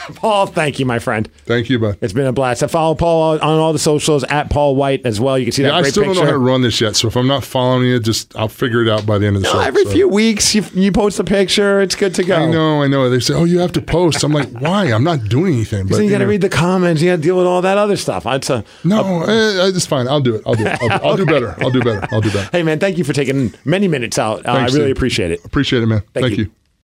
Paul, thank you, my friend. Thank you, bud. It's been a blast. I follow Paul on all the socials at Paul Wight as well. You can see that I great still picture. don't know how to run this yet. So if I'm not following you, just I'll figure it out by the end of the No, show. every So- few weeks, you, you post a picture. It's good to go. I know, I know. They say, "Oh, you have to post." I'm like, "Why? I'm not doing anything." But Then you got to read the comments. You got to deal with all that other stuff. It's a, No, eh, it's fine. I'll do it. I'll do it. I'll, I'll do better. I'll do better. I'll do better. hey, man, thank you for taking many minutes out. Uh, I really appreciate it. Appreciate it, man. Thank Thank you. you.